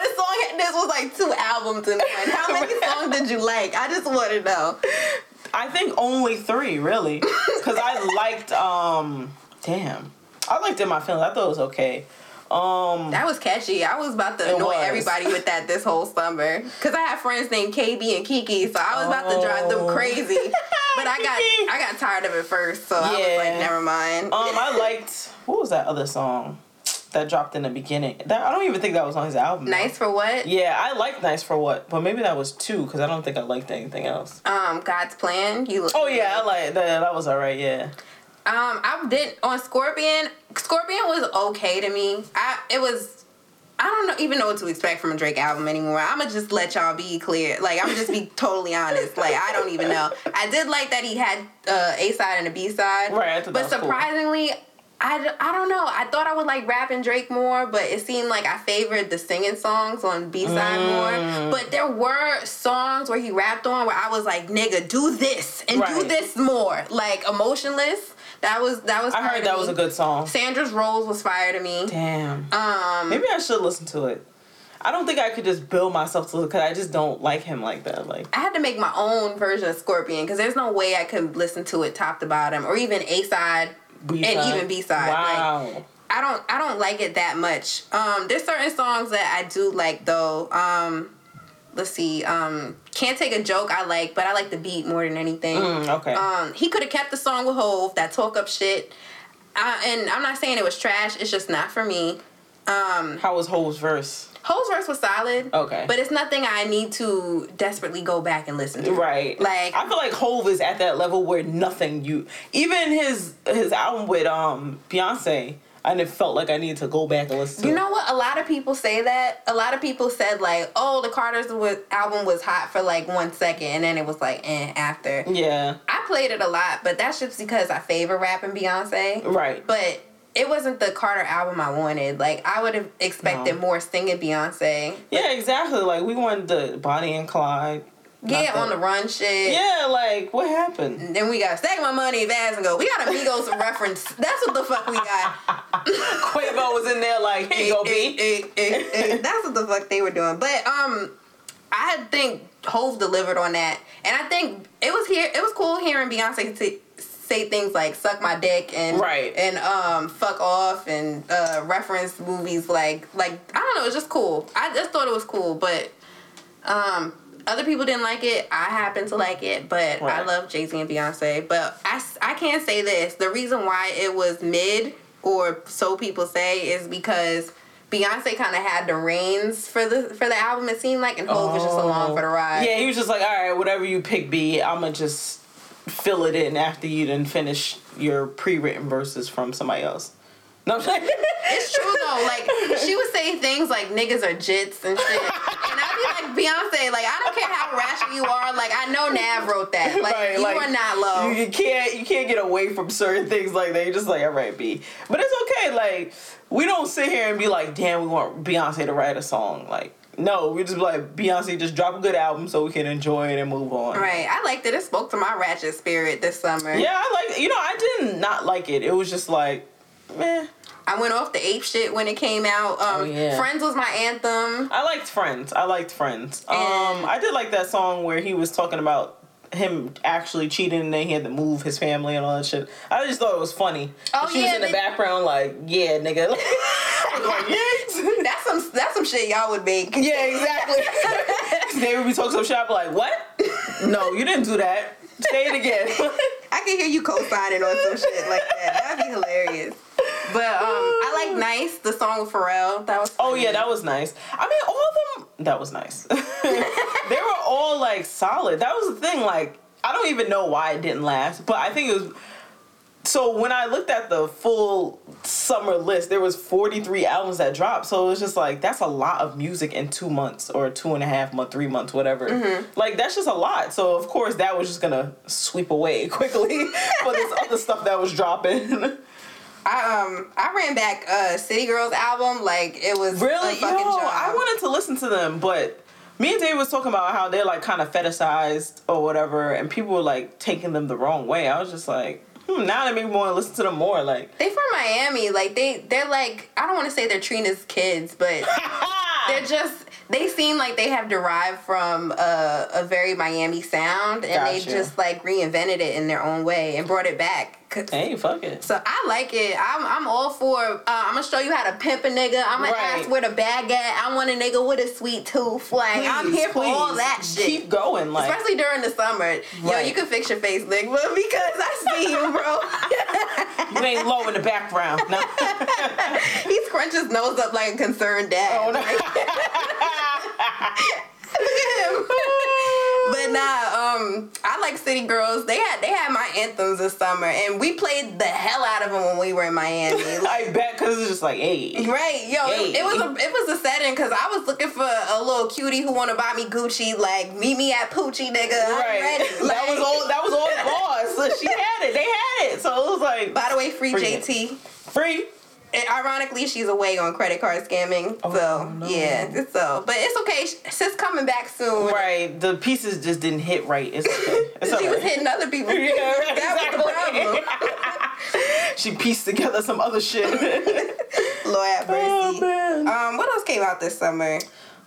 Speaker 2: this song, this was like two albums in one. How many songs did you like? I just want to know.
Speaker 1: I think only three, really, because I liked. um Damn, I liked in my feelings. I thought it was okay. Um,
Speaker 2: That was catchy. I was about to annoy
Speaker 1: was.
Speaker 2: everybody with that this whole summer. Cause I have friends named KB and Kiki, so I was about to drive them
Speaker 1: Oh.
Speaker 2: crazy. But I got I got tired of it first, so I was
Speaker 1: Yeah.
Speaker 2: like, never mind.
Speaker 1: um, I liked. What was that other song that dropped in the beginning? That I don't even think that was on his album.
Speaker 2: nice for what?
Speaker 1: Yeah, I liked Nice for What, but maybe that was two because I don't think I liked anything else.
Speaker 2: Um, God's plan. You.
Speaker 1: Oh yeah, I like that. That was alright. Yeah.
Speaker 2: Um, I did on Scorpion. Scorpion was okay to me. I it was. I don't know, even know what to expect from a Drake album anymore. I'ma just let y'all be clear. Like I'ma just be totally honest. Like I don't even know. I did like that he had uh, a side and a B side.
Speaker 1: Right,
Speaker 2: But
Speaker 1: surprisingly, cool.
Speaker 2: I, I don't know. I thought I would like rapping Drake more, but it seemed like I favored the singing songs on B side
Speaker 1: Mm.
Speaker 2: more. But there were songs where he rapped on where I was like, nigga, do this and do this more. Like emotionless. That was that was.
Speaker 1: I heard that
Speaker 2: me.
Speaker 1: was a good song.
Speaker 2: Sandra's Rose was fire to me.
Speaker 1: Damn.
Speaker 2: Um,
Speaker 1: Maybe I should listen to it. I don't think I could just build myself to because I just don't like him like that. Like,
Speaker 2: I had to make my own version of Scorpion because there's no way I could listen to it top to bottom or even A side
Speaker 1: B-side.
Speaker 2: and even B side. Like,
Speaker 1: Wow.
Speaker 2: I don't I don't like it that much. Um, there's certain songs that I do like though. Um, let's see. Um, Can't take a joke I like, but I like the beat more than anything.
Speaker 1: Mm, okay.
Speaker 2: Um, he could have kept the song with Hove that talk up shit. Uh, and I'm not saying it was trash. It's just not for me. Um,
Speaker 1: How was Ho's verse?
Speaker 2: Hove's verse was solid.
Speaker 1: Okay.
Speaker 2: But it's nothing I need to desperately go back and listen to.
Speaker 1: Right.
Speaker 2: Like
Speaker 1: I feel like Hove is at that level where nothing you even his his album with um Beyonce, I didn't felt like I needed to go back and listen to
Speaker 2: You know what? A lot of people say that. A lot of people said like, "Oh, the Carter's was, album was hot for like one second, and then it was like, eh." After
Speaker 1: Yeah.
Speaker 2: I played it a lot, but that's just because I favor rap and Beyonce.
Speaker 1: Right.
Speaker 2: But it wasn't the Carter album I wanted. Like I would have expected
Speaker 1: No.
Speaker 2: more singing Beyonce.
Speaker 1: Yeah, exactly. Like we wanted the Bonnie and Clyde.
Speaker 2: Yeah, on
Speaker 1: the-
Speaker 2: run shit.
Speaker 1: Yeah, like what happened?
Speaker 2: And then we got stack my money fast and go. We got amigos reference. That's what the fuck we got.
Speaker 1: Quavo was in there like, here you go, B.
Speaker 2: eh, eh, eh. That's what the fuck they were doing. But um, I think Hove delivered on that, and I think it was here. It was cool hearing Beyonce t- say things like "suck my dick" and
Speaker 1: Right.
Speaker 2: and um, "fuck off" and uh, reference movies like like I don't know. It's just cool. I just thought it was cool, but um. Other people didn't like it. I happen to like it, but I love Jay Z and Beyonce. But I, I can't say this. The reason why it was mid, or so people say, is because Beyonce kind of had the reins for the for the album. It seemed like, and Hov was just along for the ride.
Speaker 1: Oh. Yeah, he was just like, all right, whatever you pick, B, I'm gonna just fill it in after you done finish your pre-written verses from somebody else. No, I'm saying.
Speaker 2: It's true though. Like she would say things like niggas are jits and shit, and I'd be like Beyonce. Like I don't care how ratchet you are. Like I know Nav wrote that. Like
Speaker 1: Right,
Speaker 2: you
Speaker 1: like,
Speaker 2: are not low.
Speaker 1: You, you can't you can't get away from certain things like that. You're just like, all right, B. But it's okay. Like we don't sit here and be like, damn, we want Beyonce to write a song. Like no, we just be like Beyonce just drop a good album so we can enjoy it and move on.
Speaker 2: Right. I liked it. It spoke to my ratchet spirit this summer.
Speaker 1: Yeah, I like. You know, I did not like it. It was just like, meh.
Speaker 2: I went off the ape shit when it came out. Um,
Speaker 1: Oh, yeah.
Speaker 2: Friends was my anthem.
Speaker 1: I liked Friends. I liked Friends. Um, I did like that song where he was talking about him actually cheating and then he had to move his family and all that shit. I just thought it was funny.
Speaker 2: Oh,
Speaker 1: she
Speaker 2: yeah,
Speaker 1: was in the background like, yeah, nigga. I was like.
Speaker 2: That's some that's some shit y'all would make.
Speaker 1: yeah, exactly. they would be talking some shit. I'd be like, what? No, you didn't do that. Say it again.
Speaker 2: I can hear you co-signing on some shit like that. That'd be hilarious. But um, I like "Nice," the song with Pharrell. That was.
Speaker 1: Oh yeah, that was nice. I mean, all of them. That was nice. they were all like solid. That was the thing. Like, I don't even know why it didn't last, but I think it was. So when I looked at the full summer list, there was 43 albums that dropped. So it was just like that's a lot of music in two months or two and a half month, three months, whatever. Like that's just a lot. So of course that was just gonna sweep away quickly for this other stuff that was dropping.
Speaker 2: I um I ran back uh City Girls album like it was
Speaker 1: Really? Yo,
Speaker 2: job.
Speaker 1: I wanted to listen to them, but me and Dave was talking about how they're like kind of fetishized or whatever, and people were like taking them the wrong way. I was just like, hmm, now they make me want to listen to them more. Like,
Speaker 2: They from Miami, like they they're like I don't want to say they're Trina's kids, but they're just they seem like they have derived from a, a very Miami sound, and they just like reinvented it in their own way and brought it back.
Speaker 1: Hey, fuck it.
Speaker 2: So I like it. I'm, I'm all for. Uh, I'm gonna show you how to pimp a nigga. I'm gonna
Speaker 1: Right.
Speaker 2: ask where the bag at. I want a nigga with a sweet tooth. Like I'm
Speaker 1: Please,
Speaker 2: here for all that shit.
Speaker 1: Keep going, like
Speaker 2: Especially during the summer. Yo, you can fix your face, nigga, because I see you, bro.
Speaker 1: you ain't low in the background. No.
Speaker 2: he scrunches his nose up like a concerned dad.
Speaker 1: Oh, no.
Speaker 2: but nah, um, I like City Girls. They had they had my anthems this summer, and we played the hell out of them when we were in Miami.
Speaker 1: I bet because it's just like, hey,
Speaker 2: Right, yo, it,
Speaker 1: Hey.
Speaker 2: it was a it was a setting because I was looking for a little cutie who want to buy me Gucci, like meet me at Poochie, nigga. I'm
Speaker 1: right.
Speaker 2: ready.
Speaker 1: that was all. That was all it was. So she had it. They had it. So it was like
Speaker 2: By the way, free
Speaker 1: Free it.
Speaker 2: JT.
Speaker 1: free.
Speaker 2: And ironically, she's away on credit card scamming.
Speaker 1: Oh,
Speaker 2: so
Speaker 1: no.
Speaker 2: yeah, so. But it's okay. She's coming back soon.
Speaker 1: Right. The pieces just didn't hit right. It's okay. It's
Speaker 2: She was hitting other people.
Speaker 1: Yeah, right,
Speaker 2: that was the
Speaker 1: exactly.
Speaker 2: problem.
Speaker 1: she pieced together some other shit.
Speaker 2: Lord have
Speaker 1: oh
Speaker 2: mercy.
Speaker 1: man.
Speaker 2: um, what else came out this summer?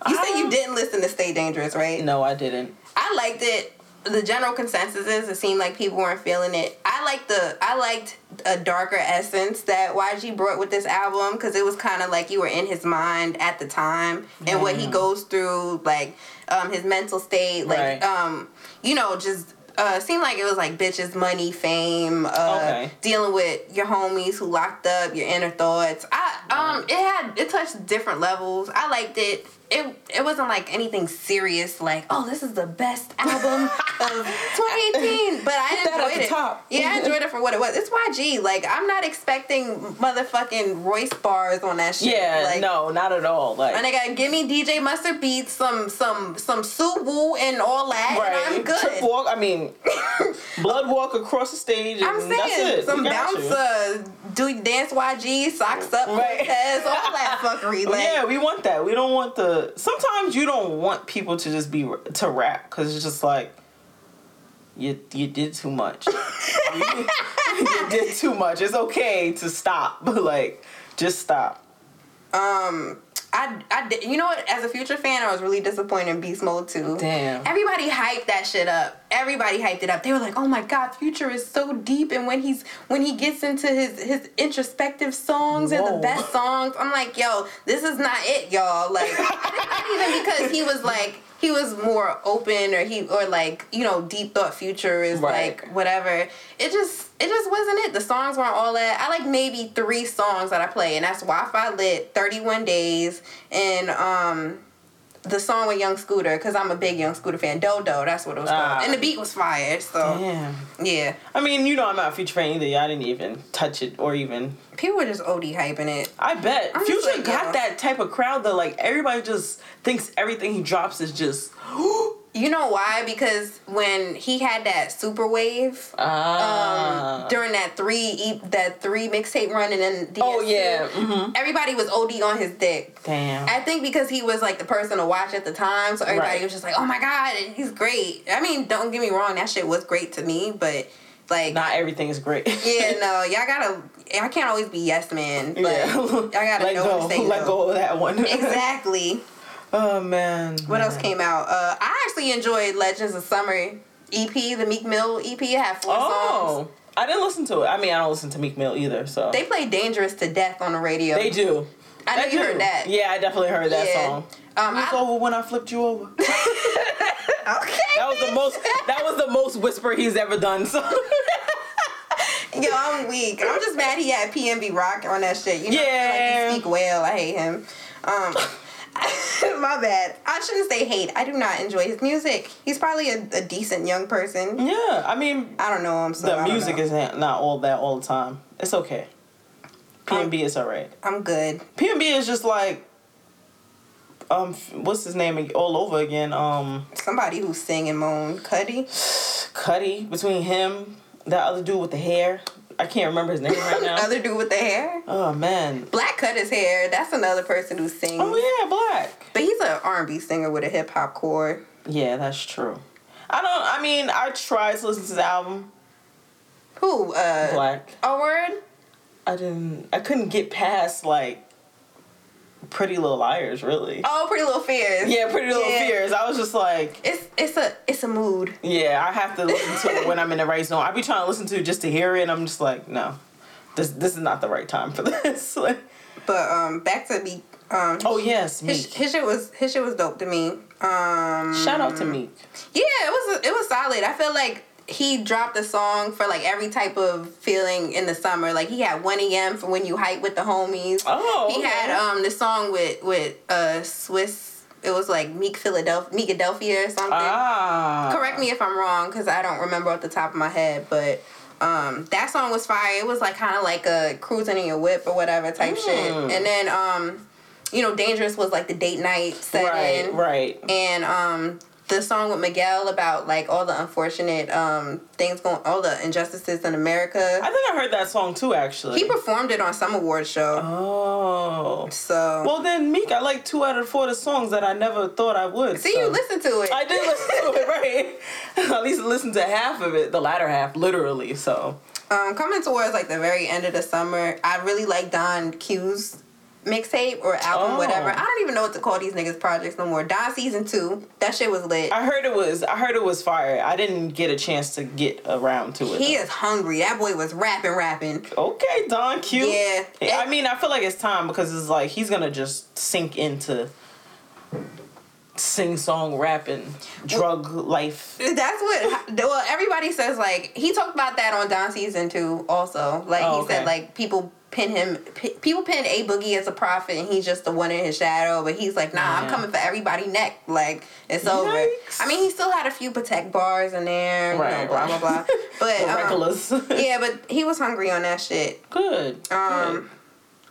Speaker 2: You said you
Speaker 1: Um,
Speaker 2: didn't listen to Stay Dangerous, right?
Speaker 1: no, I didn't.
Speaker 2: I liked it. The general consensus is it seemed like people weren't feeling it. I liked the I liked a darker essence that YG brought with this album because it was kind of like you were in his mind at the time and what he goes through, like um, his mental state, like
Speaker 1: Right.
Speaker 2: um, you know, just uh, seemed like it was like bitches, money, fame, uh,
Speaker 1: Okay.
Speaker 2: dealing with your homies who locked up, your inner thoughts. I um, it had it touched different levels. I liked it. It it wasn't like anything serious, like oh this is the best album of 2018. But I
Speaker 1: Put that at
Speaker 2: enjoyed
Speaker 1: the
Speaker 2: it.
Speaker 1: top.
Speaker 2: Yeah, I enjoyed it for what it was. It's YG. Like I'm not expecting motherfucking Royce bars on that shit.
Speaker 1: Yeah,
Speaker 2: like,
Speaker 1: no, not at all. Like
Speaker 2: My nigga, give me DJ Mustard beats, some some some Suwu and all that, and I'm good.
Speaker 1: Trip walk. I mean, blood walk across the stage. And
Speaker 2: I'm
Speaker 1: that's
Speaker 2: saying
Speaker 1: it.
Speaker 2: some
Speaker 1: We got
Speaker 2: bounce,
Speaker 1: you.
Speaker 2: uh, do dance YG, socks up,
Speaker 1: Right.
Speaker 2: All that fuckery. Like,
Speaker 1: yeah, we want that. We don't want the. Sometimes you don't want people to just be to rap because it's just like you you did too much. you, you did too much. It's okay to stop, but like just stop.
Speaker 2: um, I I did, you know what? As a future fan, I was really disappointed in Beast Mode too.
Speaker 1: Damn.
Speaker 2: Everybody hyped that shit up. Everybody hyped it up. They were like, "Oh my god, Future is so deep." And when he's when he gets into his his introspective songs and
Speaker 1: Whoa.
Speaker 2: the best songs, I'm like, "Yo, this is not it, y'all." Like, not even because he was like he was more open or he or like you know deep thought Future is
Speaker 1: Right.
Speaker 2: like whatever. It just it just wasn't it. The songs weren't all that. I like maybe three songs that I play, and that's Wi-Fi lit, 31 Days, and um the song with Young Scooter because I'm a big Young Scooter fan. Dodo, that's what it was
Speaker 1: Ah.
Speaker 2: called, and the beat was fire. So
Speaker 1: Damn.
Speaker 2: yeah,
Speaker 1: I mean, you know, I'm not a Future fan either. I didn't even touch it or even.
Speaker 2: people were just OD hyping it.
Speaker 1: I bet
Speaker 2: I'm
Speaker 1: Future
Speaker 2: like,
Speaker 1: got
Speaker 2: yo.
Speaker 1: that type of crowd though. like everybody just thinks everything he drops is just.
Speaker 2: You know why? Because when he had that super wave.
Speaker 1: Ah.
Speaker 2: Um, during that three e- that three mixtape run and then DS2,
Speaker 1: oh yeah. hmm
Speaker 2: everybody was OD on his dick.
Speaker 1: Damn.
Speaker 2: I think because he was like the person to watch at the time, so everybody
Speaker 1: Right.
Speaker 2: was just like, "Oh my god, he's great." I mean, don't get me wrong, that shit was great to me, but like,
Speaker 1: Not everything is great.
Speaker 2: yeah, no, y'all gotta. I can't always be yes man, but
Speaker 1: yeah.
Speaker 2: y'all gotta
Speaker 1: let
Speaker 2: know
Speaker 1: go.
Speaker 2: when to say
Speaker 1: Let go of that one.
Speaker 2: Exactly.
Speaker 1: Oh man.
Speaker 2: What else came out? Uh, I actually enjoyed Legends of Summer EP, the Meek Mill EP. It had four songs.
Speaker 1: Oh, I didn't listen to it. I mean, I don't listen to Meek Mill either. So
Speaker 2: They play "Dangerous to Death" on the radio.
Speaker 1: They do.
Speaker 2: I know
Speaker 1: They
Speaker 2: you
Speaker 1: do.
Speaker 2: heard that.
Speaker 1: Yeah, I definitely heard that
Speaker 2: Yeah.
Speaker 1: song.
Speaker 2: Um,
Speaker 1: It's
Speaker 2: I-
Speaker 1: over when I flipped you over.
Speaker 2: Okay.
Speaker 1: That was the most. That was the most whisper he's ever done. So
Speaker 2: Yo, I'm weak. I'm just mad he had PNB Rock on that shit. You know,
Speaker 1: Yeah.
Speaker 2: like he speak well. I hate him. Um, my bad. I shouldn't say hate. I do not enjoy his music. He's probably a, a decent young person.
Speaker 1: yeah, I mean,
Speaker 2: I don't know him, so
Speaker 1: the music is not all that all the time. It's okay. PNB is alright.
Speaker 2: I'm good.
Speaker 1: PNB is just like, um, what's his name all over again? Um,
Speaker 2: Somebody who sing and moan. Cudi.
Speaker 1: Cudi between him, that other dude with the hair. I can't remember his name right now.
Speaker 2: Other dude with the hair.
Speaker 1: oh man.
Speaker 2: 6LACK cut his hair. That's another person who sings.
Speaker 1: Oh yeah, 6LACK.
Speaker 2: But he's an R&B singer with a hip hop core.
Speaker 1: Yeah, that's true. I don't. I mean, I tried to listen to the album.
Speaker 2: Who? Uh,
Speaker 1: 6LACK.
Speaker 2: A word?
Speaker 1: I didn't. I couldn't get past like Pretty Little Liars, really.
Speaker 2: Oh, Pretty Little Fears.
Speaker 1: Yeah, Pretty Little
Speaker 2: Yeah.
Speaker 1: Fears. I was just like,
Speaker 2: It's it's a it's a mood.
Speaker 1: yeah, I have to listen to it when I'm in the right zone. I be trying to listen to it just to hear it, and I'm just like, no, this this is not the right time for this. Like,
Speaker 2: But um, back to me. Um,
Speaker 1: oh yes,
Speaker 2: his, his shit was his shit was dope to me. Um,
Speaker 1: Shout out to Meek.
Speaker 2: Yeah, it was it was solid. I feel like he dropped a song for like every type of feeling in the summer. Like he had 1 a.m. for when you hype with the homies.
Speaker 1: Oh,
Speaker 2: He
Speaker 1: okay.
Speaker 2: had um the song with with uh Swizz. It was like Meek Philadelphia, Meekadelphia or something.
Speaker 1: Ah,
Speaker 2: Correct me if I'm wrong, because I don't remember off the top of my head, but. Um, that song was fire. It was like kind of like a cruising in your whip or whatever type shit.
Speaker 1: Mm.
Speaker 2: And then, um, you know, Dangerous was like the date night setting
Speaker 1: Right, right.
Speaker 2: and um the song with Miguel about like all the unfortunate um things going all the injustices in America.
Speaker 1: I think I heard that song too, actually.
Speaker 2: He performed it on some award show.
Speaker 1: oh.
Speaker 2: So
Speaker 1: Well, then Meek, I like two out of four of the songs that I never thought I would.
Speaker 2: see
Speaker 1: so.
Speaker 2: you listen to it.
Speaker 1: I did listen to it, right? At least listen to half of it, the latter half, literally. So,
Speaker 2: um coming towards like the very end of the summer, I really like Don Q's mixtape or album,
Speaker 1: Oh.
Speaker 2: whatever. I don't even know what to call these niggas projects no more. Don season two, that shit was lit.
Speaker 1: I heard it was, I heard it was fire. I didn't get a chance to get around to it.
Speaker 2: He
Speaker 1: though.
Speaker 2: is hungry. That boy was rapping, rapping.
Speaker 1: Okay, Don Q.
Speaker 2: Yeah.
Speaker 1: I mean, I feel like it's time because it's like he's gonna just sink into sing song rapping drug life.
Speaker 2: That's what. Well, everybody says like he talked about that on Don season two. Also, like
Speaker 1: Oh,
Speaker 2: he said, like people pin him. P- people pin A Boogie as a prophet, and he's just the one in his shadow. But he's like, nah, I'm coming for everybody neck. Like it's over. I mean, he still had a few protect bars in there. you
Speaker 1: Right,
Speaker 2: blah blah blah. But um,
Speaker 1: Reckless.
Speaker 2: yeah, but he was hungry on that shit.
Speaker 1: Good.
Speaker 2: Um,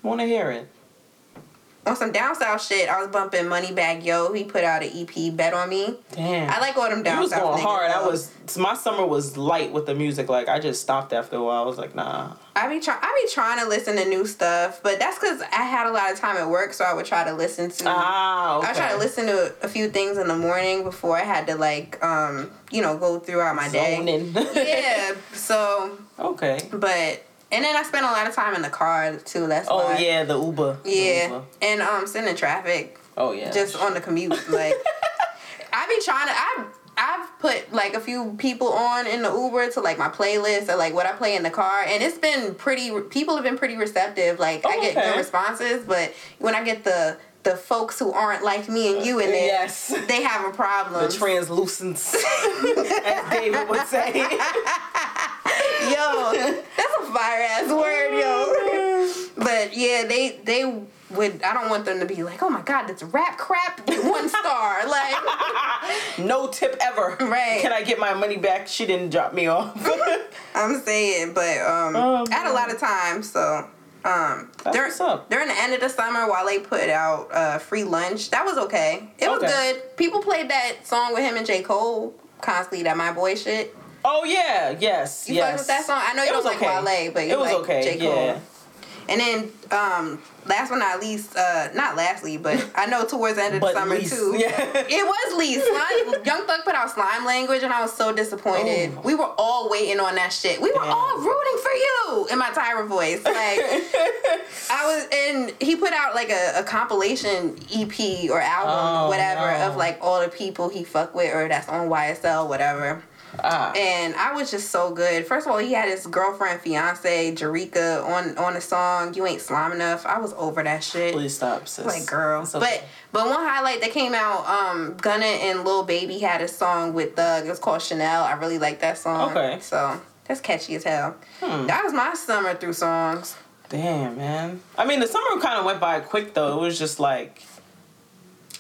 Speaker 1: Want to hear it?
Speaker 2: On some down south shit, I was bumping Moneybag Yo. He put out an EP, Bet on Me.
Speaker 1: Damn.
Speaker 2: I like all them down
Speaker 1: He was
Speaker 2: south
Speaker 1: going hard. I was my summer was light with the music. Like I just stopped after a while. I was like, nah.
Speaker 2: I be trying. I be trying to listen to new stuff, but that's because I had a lot of time at work, so I would try to listen to.
Speaker 1: Ah, okay.
Speaker 2: I try to listen to a few things in the morning before I had to like, um, you know, go throughout my day. Yeah. So,
Speaker 1: okay.
Speaker 2: but and then I spent a lot of time in the car too. That's
Speaker 1: Oh
Speaker 2: why.
Speaker 1: yeah, the Uber. The
Speaker 2: Yeah,
Speaker 1: Uber.
Speaker 2: and um, sitting in traffic
Speaker 1: Oh yeah.
Speaker 2: just on the commute. Like, I be trying to. I I've put like a few people on in the Uber to like my playlist or like what I play in the car, and it's been pretty. People have been pretty receptive. Like I
Speaker 1: Oh,
Speaker 2: get
Speaker 1: okay.
Speaker 2: good responses, but when I get the the folks who aren't like me and you in there,
Speaker 1: Yes.
Speaker 2: they have a problem.
Speaker 1: the translucence, as David would say.
Speaker 2: yo, that's a fire ass word, yo. but yeah, they they would. I don't want them to be like, oh my god, that's rap crap, one star. Like.
Speaker 1: no tip ever.
Speaker 2: Right.
Speaker 1: Can I get my money back? She didn't drop me off.
Speaker 2: I'm saying, but um,
Speaker 1: Oh,
Speaker 2: I had a lot of time, so um, during, during the end of the summer, while they put out uh, free lunch, that was okay. It was
Speaker 1: Okay.
Speaker 2: good. People played that song with him and J Cole constantly. That my boy shit.
Speaker 1: Oh yeah, yes,
Speaker 2: You
Speaker 1: yes.
Speaker 2: with that song? I know you
Speaker 1: It
Speaker 2: don't
Speaker 1: was
Speaker 2: like
Speaker 1: okay.
Speaker 2: Wale, but you
Speaker 1: it was
Speaker 2: like
Speaker 1: okay.
Speaker 2: J Cole.
Speaker 1: Yeah.
Speaker 2: And then um, last but not least, uh, not lastly, but I know towards the end of the summer
Speaker 1: least,
Speaker 2: too.
Speaker 1: yeah.
Speaker 2: It was least. Slime, Young Thug put out slime language, and I was so disappointed.
Speaker 1: Oh.
Speaker 2: We were all waiting on that shit. We were
Speaker 1: Damn.
Speaker 2: all rooting for you in my Tyra voice. Like I was, and he put out like a, a compilation EP or album,
Speaker 1: Oh,
Speaker 2: whatever,
Speaker 1: no.
Speaker 2: of like all the people he fuck with or that's on YSL, whatever.
Speaker 1: Ah.
Speaker 2: And I was just so good. First of all, he had his girlfriend, fiance, Jerrika, on on the song "You Ain't Slime Enough." I was over that shit.
Speaker 1: Please stop, sis.
Speaker 2: Like girl,
Speaker 1: okay.
Speaker 2: but but one highlight that came out, um, Gunna and Lil Baby had a song with Thug. It was called Chanel. I really like that song.
Speaker 1: Okay.
Speaker 2: so that's catchy as hell.
Speaker 1: Hmm.
Speaker 2: That was my summer through songs.
Speaker 1: Damn, man. I mean, the summer kind of went by quick though. It was just like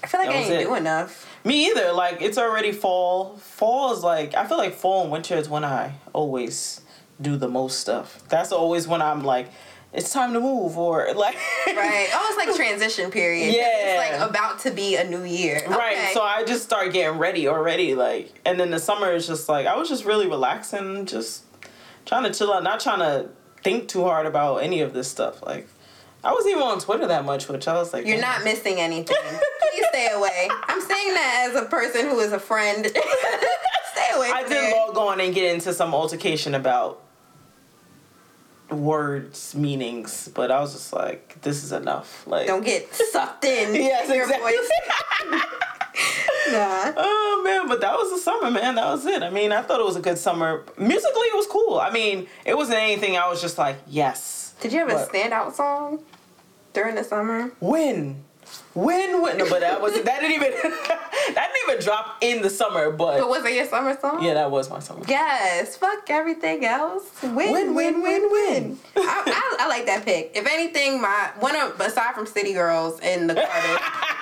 Speaker 2: I feel like I didn't
Speaker 1: it.
Speaker 2: do enough.
Speaker 1: Me either. Like it's already fall. Fall is like I feel like fall and winter is when I always do the most stuff. That's always when I'm like, it's time to move or like.
Speaker 2: Right. Oh, it's like transition period.
Speaker 1: Yeah.
Speaker 2: It's like about to be a new year.
Speaker 1: Right,
Speaker 2: Okay.
Speaker 1: so I just start getting ready already, like, and then the summer is just like I was just really relaxing, just trying to chill out, not trying to think too hard about any of this stuff. Like, I wasn't even on Twitter that much, which I was like,
Speaker 2: You're not missing anything. Please stay away. I'm saying that as a person who is a friend. stay away.
Speaker 1: I did
Speaker 2: there.
Speaker 1: log on and get into some altercation about words meanings, but I was just like, this is enough. Like,
Speaker 2: Don't get sucked in.
Speaker 1: yes, exactly.
Speaker 2: Nah.
Speaker 1: Oh man, but that was the summer, man. That was it. I mean, I thought it was a good summer. Musically, it was cool. I mean, it wasn't anything. I was just like, yes.
Speaker 2: Did you have a standout song during the summer?
Speaker 1: When, when, when? No, but that was that didn't even that didn't even drop in the summer.
Speaker 2: But
Speaker 1: But
Speaker 2: was it your summer song?
Speaker 1: yeah, that was my summer.
Speaker 2: Yes. Fuck everything else. Win,
Speaker 1: Win,
Speaker 2: win,
Speaker 1: win,
Speaker 2: win,
Speaker 1: win,
Speaker 2: win.
Speaker 1: win.
Speaker 2: I, I, I like that pick. If anything, my one of aside from City Girls and the Carter.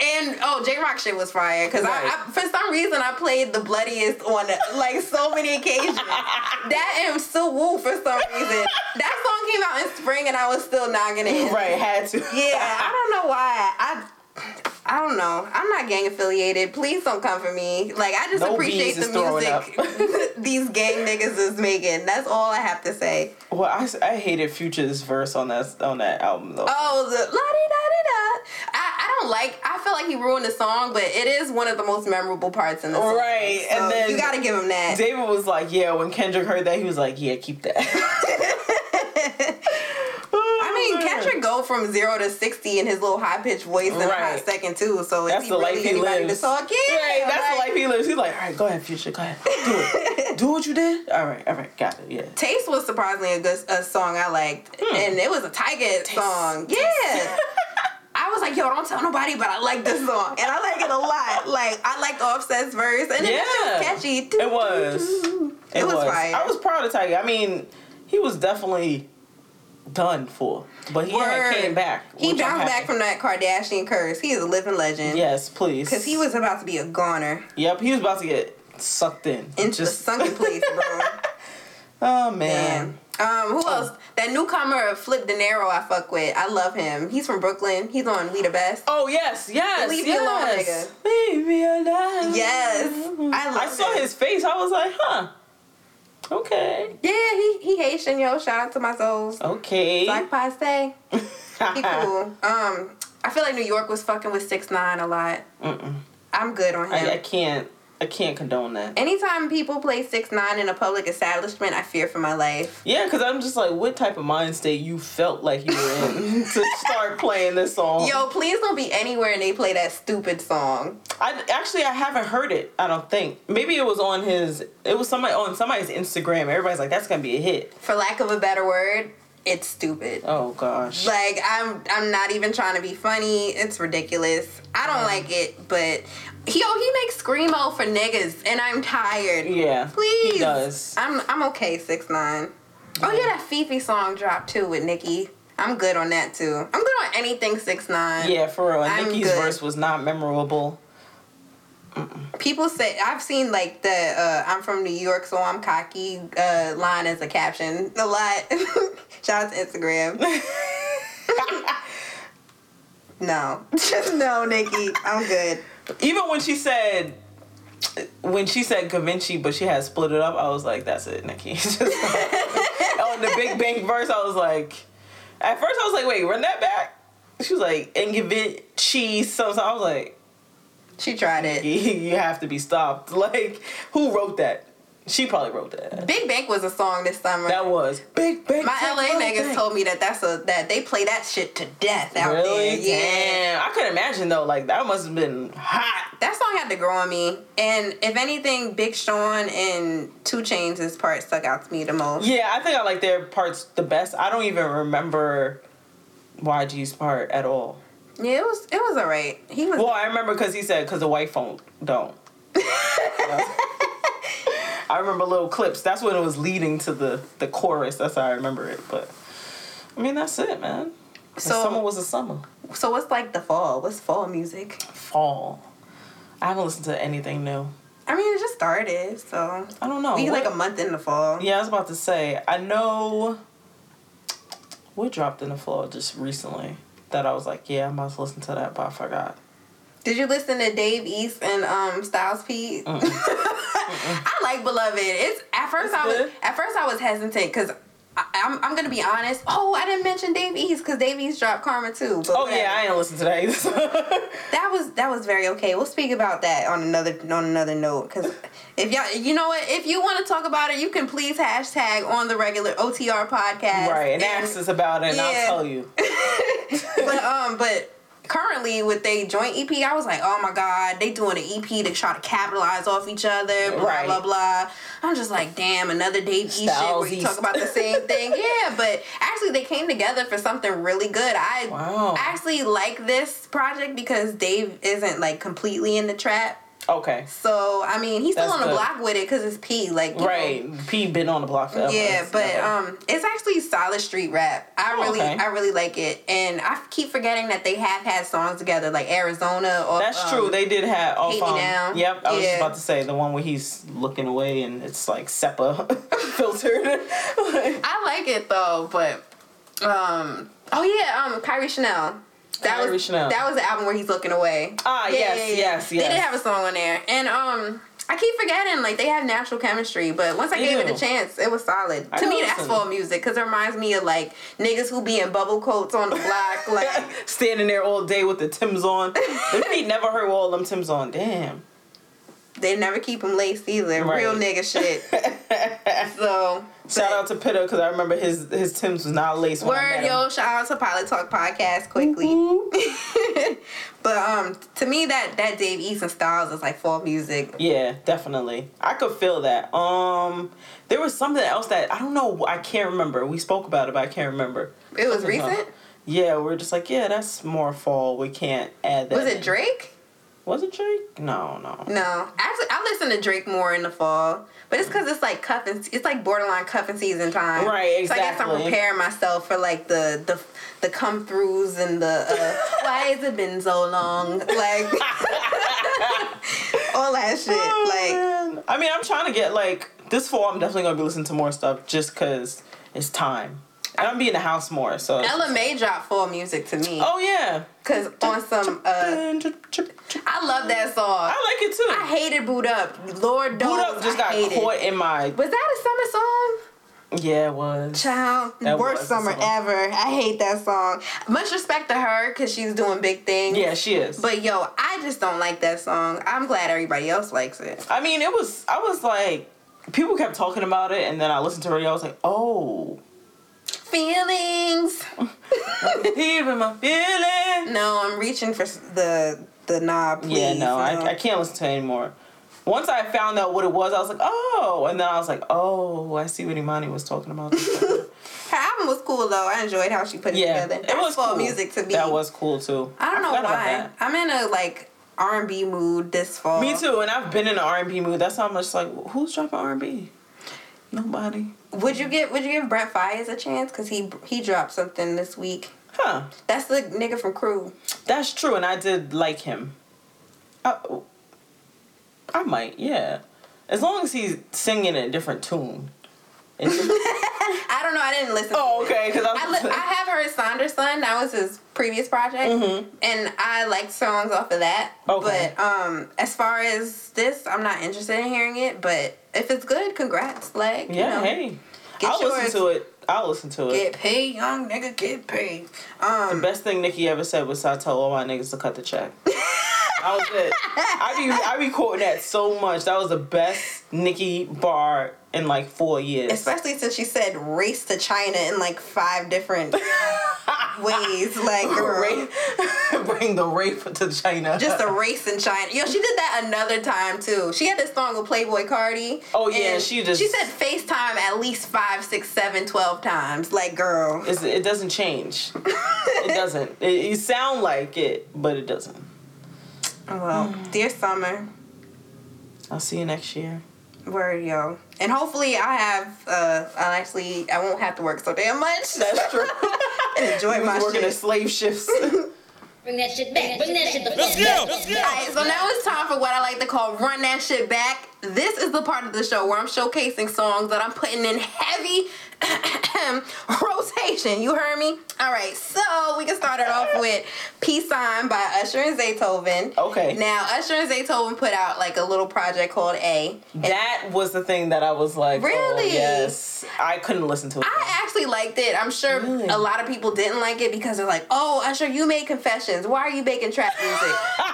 Speaker 2: And oh, Jay Rock shit was fire because
Speaker 1: Right.
Speaker 2: I, I, for some reason, I played the bloodiest on like so many occasions. that and so woo for some reason. That song came out in spring and I was still knocking it.
Speaker 1: Right, had to.
Speaker 2: Yeah, I don't know why. I I don't know. I'm not gang affiliated. Please don't come for me. Like I just
Speaker 1: No
Speaker 2: appreciate the music these gang niggas is making. That's all I have to say.
Speaker 1: Well, I, I hated Future's verse on that on that album though.
Speaker 2: Oh, the la di da di da. I, I don't like. I feel like he ruined the song, but it is one of the most memorable parts in the song.
Speaker 1: Right,
Speaker 2: So
Speaker 1: and then
Speaker 2: you got to give him that.
Speaker 1: David was like, "Yeah." When Kendrick heard that, he was like, "Yeah, keep that."
Speaker 2: I mean, Kendrick go from zero to sixty in his little high pitched voice in a hot second too. So is
Speaker 1: That's
Speaker 2: he
Speaker 1: the
Speaker 2: really
Speaker 1: life he lives.
Speaker 2: to talk? Yeah,
Speaker 1: Right, that's
Speaker 2: like-
Speaker 1: the life he lives. He's like, all right, go ahead, Future, go ahead, do it, do what you did. All right, all right, got it. Yeah.
Speaker 2: Taste was surprisingly a good a song I liked,
Speaker 1: Hmm.
Speaker 2: and it was a Tyga song. Yeah. I was like, yo, don't tell nobody, but I like this song, and I like it a lot. Like, I liked Offset's verse, and
Speaker 1: Yeah.
Speaker 2: shit was catchy. Too.
Speaker 1: It was.
Speaker 2: It, was, fire.
Speaker 1: I was proud of Tyga. I mean, he was definitely done for, but he came back.
Speaker 2: He bounced back from that Kardashian curse. He is a living legend.
Speaker 1: Yes, please.
Speaker 2: Because he was about to be a goner
Speaker 1: Yep, he was about to get sucked in.
Speaker 2: into the
Speaker 1: Just
Speaker 2: sunken place, bro.
Speaker 1: oh
Speaker 2: Man.
Speaker 1: man.
Speaker 2: Um, who else? That newcomer, Flipp Dinero, I fuck with. I love him. He's from Brooklyn. He's on We the Best.
Speaker 1: Oh yes, yes.
Speaker 2: Leave me alone,
Speaker 1: yes. Leave me alone.
Speaker 2: Yes. I love
Speaker 1: I saw
Speaker 2: him.
Speaker 1: his face. I was like, huh. Okay.
Speaker 2: Yeah, he he Haitian, yo. Shout out to my souls.
Speaker 1: Okay.
Speaker 2: Black Paste. He cool. Um, I feel like New York was fucking with six nine a lot.
Speaker 1: Mm-mm.
Speaker 2: I'm good on him.
Speaker 1: I, I can't. I can't condone that.
Speaker 2: Anytime people play six nine in a public establishment, I fear for my life.
Speaker 1: Yeah, because I'm just like, what type of mind state you felt like you were in to start playing this song?
Speaker 2: Yo, please don't be anywhere and they play that stupid song.
Speaker 1: I actually I haven't heard it. I don't think. Maybe it was on his. It was somebody on somebody's Instagram. Everybody's like, that's gonna be a hit.
Speaker 2: For lack of a better word, it's stupid.
Speaker 1: Oh gosh.
Speaker 2: Like I'm I'm not even trying to be funny. It's ridiculous. I don't like it, but yo, he makes screamo for niggas, and I'm tired.
Speaker 1: yeah.
Speaker 2: Please.
Speaker 1: He does.
Speaker 2: I'm I'm okay, six nine. Oh yeah, that FEFE song dropped too with Nicki. I'm good on that too. I'm good on anything six nine.
Speaker 1: Yeah, for real.
Speaker 2: I'm
Speaker 1: Nicki's
Speaker 2: good.
Speaker 1: verse was not memorable.
Speaker 2: People say I've seen like the uh, "I'm from New York, so I'm cocky" uh, line as a caption a lot. Shout out to Instagram. no, just no, Nicki. I'm good.
Speaker 1: Even when she said, when she said Da Vinci, but she had split it up, I was like, that's it. Just on the Big Bank verse, I was like, at first I was like, wait, run that back. She was like, and cheese. So so I was like,
Speaker 2: She tried it.
Speaker 1: you have to be stopped. Like, who wrote that? She probably wrote that.
Speaker 2: Big Bank was a song this summer.
Speaker 1: That was Big Bang.
Speaker 2: My
Speaker 1: Big
Speaker 2: LA niggas
Speaker 1: Bang.
Speaker 2: told me that that's a that they play that shit to death out
Speaker 1: Really?
Speaker 2: there. Yeah.
Speaker 1: Damn. I could imagine though. Like that must have been hot.
Speaker 2: That song had to grow on me. And if anything, Big Sean and 2 Chainz' part stuck out to me the most.
Speaker 1: Yeah, I think I like their parts the best. I don't even remember YG's part at all.
Speaker 2: Yeah, it was it was alright. He was
Speaker 1: Well, I remember because he said because the white phone don't. I remember little clips. That's when it was leading to the the chorus. That's how I remember it. But I mean, that's it, man. The
Speaker 2: So-
Speaker 1: summer was a summer.
Speaker 2: So what's like the fall? What's fall music?
Speaker 1: Fall. I haven't listened to anything new.
Speaker 2: I mean, it just started, so
Speaker 1: I don't know.
Speaker 2: we
Speaker 1: What-
Speaker 2: like a month in the fall.
Speaker 1: Yeah, I was about to say. I know. What dropped in the fall just recently that I was like, yeah, I'm about to listen to that, but I forgot.
Speaker 2: Did you listen to Dave East and um Styles P? I like Beloved. It's at first
Speaker 1: It's
Speaker 2: I was
Speaker 1: good.
Speaker 2: at first I was hesitant because I'm, I'm gonna be honest. Oh, I didn't mention Dave East because Dave East dropped Karma too.
Speaker 1: oh whatever. yeah, I didn't listen to that
Speaker 2: either. that was that was very okay. We'll speak about that on another on another note because if y'all you know what if you want to talk about it, you can please hashtag on the regular OTR podcast.
Speaker 1: Right, and, and ask us about it, and yeah. I'll tell you.
Speaker 2: but um, but currently with they joint EP, I was like, oh my god, they doing an EP to try to capitalize off each other, blah right. blah blah. I'm just like, damn, another Dave E shit where you talk about the same thing. yeah, but actually they came together for something really good. I wow. actually like this project because Dave isn't like completely in the trap
Speaker 1: Okay.
Speaker 2: So I mean, he's still That's on the block with it because it's P. Like
Speaker 1: right, know. P been on the block forever.
Speaker 2: Yeah, but um, it's actually solid street rap. I oh, really, okay. I really like it, and I keep forgetting that they have had songs together, like Arizona. Or,
Speaker 1: That's um, true. They did have. Off, um, Down. Yep, I was yeah. about to say the one where he's looking away and it's like SEPA filtered.
Speaker 2: I like it though, but um, oh yeah, um, Kairi Chanel. That was Chanel. that was the album where he's looking away.
Speaker 1: Ah, yeah, yes, yeah, yeah. yes, yes.
Speaker 2: They did have a song on there, and um, I keep forgetting like they have natural chemistry, but once I they gave do. it a chance, it was solid. I to me, that's fall music because it reminds me of like niggas who be in bubble coats on the block, like
Speaker 1: standing there all day with the Tims on. Them feet never heard all them Tims on. Damn.
Speaker 2: They never keep them laced either. Right. Real nigga shit. so
Speaker 1: Shout out to Pitta because I remember his his Tim's was not laced.
Speaker 2: Word, yo! Shout out to Pilot Talk podcast quickly. Mm-hmm. but um, to me that that Dave East and Styles is like fall music.
Speaker 1: Yeah, definitely. I could feel that. Um, there was something else that I don't know. I can't remember. We spoke about it, but I can't remember.
Speaker 2: It was something recent.
Speaker 1: Yeah, we are just like, yeah, that's more fall. We can't add that.
Speaker 2: Was it Drake?
Speaker 1: Was it Drake? No, no.
Speaker 2: No. Actually, I listen to Drake more in the fall. But it's because it's like cuffing. It's like borderline cuffing season time.
Speaker 1: Right. Exactly.
Speaker 2: So I guess I'm preparing myself for like the the the come throughs and the uh, why has it been so long? Like all that shit. Oh, like man.
Speaker 1: I mean, I'm trying to get like this fall. I'm definitely gonna be listening to more stuff just because it's time. I'm be in the house more, so.
Speaker 2: Ella Mai dropped fall music to me.
Speaker 1: Oh yeah.
Speaker 2: Cause on some, uh, I love that song.
Speaker 1: I like it too.
Speaker 2: I hated Boo'd Up. Lord
Speaker 1: Boo'd Up just
Speaker 2: I
Speaker 1: got caught in my.
Speaker 2: Was that a summer
Speaker 1: song? Yeah, it was.
Speaker 2: Child, that worst was summer ever. I hate that song. Much respect to her because she's doing big things.
Speaker 1: Yeah, she is.
Speaker 2: But yo, I just don't like that song. I'm glad everybody else likes it.
Speaker 1: I mean, it was. I was like, people kept talking about it, and then I listened to her. I was like, oh
Speaker 2: feelings.
Speaker 1: Even my feelings.
Speaker 2: No, I'm reaching for the the knob. Please.
Speaker 1: Yeah, no, I, I can't listen to it anymore. Once I found out what it was, I was like, oh, and then I was like, oh, I see what Imani was talking about.
Speaker 2: Her album was cool though. I enjoyed how she put it yeah, together. It was cool music to me.
Speaker 1: That was cool too.
Speaker 2: I don't I know why. I'm in a like R and B mood this fall.
Speaker 1: Me too, and I've been in an R and B mood. That's how much like who's dropping R and B? Nobody.
Speaker 2: Would you get Would you give Brent Faiyaz a chance? Cause he he dropped something this week.
Speaker 1: Huh.
Speaker 2: That's the nigga from Crew.
Speaker 1: That's true, and I did like him. I, I might, yeah. As long as he's singing a different tune.
Speaker 2: I don't know. I didn't listen.
Speaker 1: Oh, okay. Because I,
Speaker 2: I, li- I, have heard Sonder Son. That was his previous project, mm-hmm. and I liked songs off of that. Okay. But um, as far as this, I'm not interested in hearing it. But if it's good, congrats, like
Speaker 1: yeah. You know, hey, I'll yours. listen to it. I'll listen to it.
Speaker 2: Get paid, young nigga. Get paid. Um,
Speaker 1: the best thing Nicki ever said was, "I tell all my niggas to cut the check." I was it. I be I be quoting that so much. That was the best Nicki bar in like four years.
Speaker 2: Especially since she said race to China in like five different ways. Like
Speaker 1: bring the rape to China.
Speaker 2: Just a race in China. Yo, she did that another time too. She had this song with Playboi Carti.
Speaker 1: Oh yeah, she just
Speaker 2: she said FaceTime at least five, six, seven, twelve times. Like girl,
Speaker 1: it's, it doesn't change. it doesn't. It, you sound like it, but it doesn't.
Speaker 2: Well, mm. dear summer.
Speaker 1: I'll see you next year.
Speaker 2: Word, yo. And hopefully I have, uh, I'll actually, I won't have to work so damn much.
Speaker 1: That's true.
Speaker 2: and enjoy my
Speaker 1: working
Speaker 2: shit.
Speaker 1: at slave shifts.
Speaker 3: Bring that shit back. Bring that shit the
Speaker 2: Let's go. Let's go. Alright, so now it's time for what I like to call run that shit back. this is the part of the show where I'm showcasing songs that I'm putting in heavy rotation. You heard me? All right, so we can start it off with Peace Sign by Usher and Zaytoven.
Speaker 1: Okay.
Speaker 2: Now, Usher and Zaytoven put out like a little project called A.
Speaker 1: That was the thing that I was like, oh,
Speaker 2: Really?
Speaker 1: yes. I couldn't listen to it.
Speaker 2: I actually liked it. I'm sure
Speaker 1: Really?
Speaker 2: a lot of people didn't like it because they're like, oh, Usher, you made confessions. Why are you making trap music? but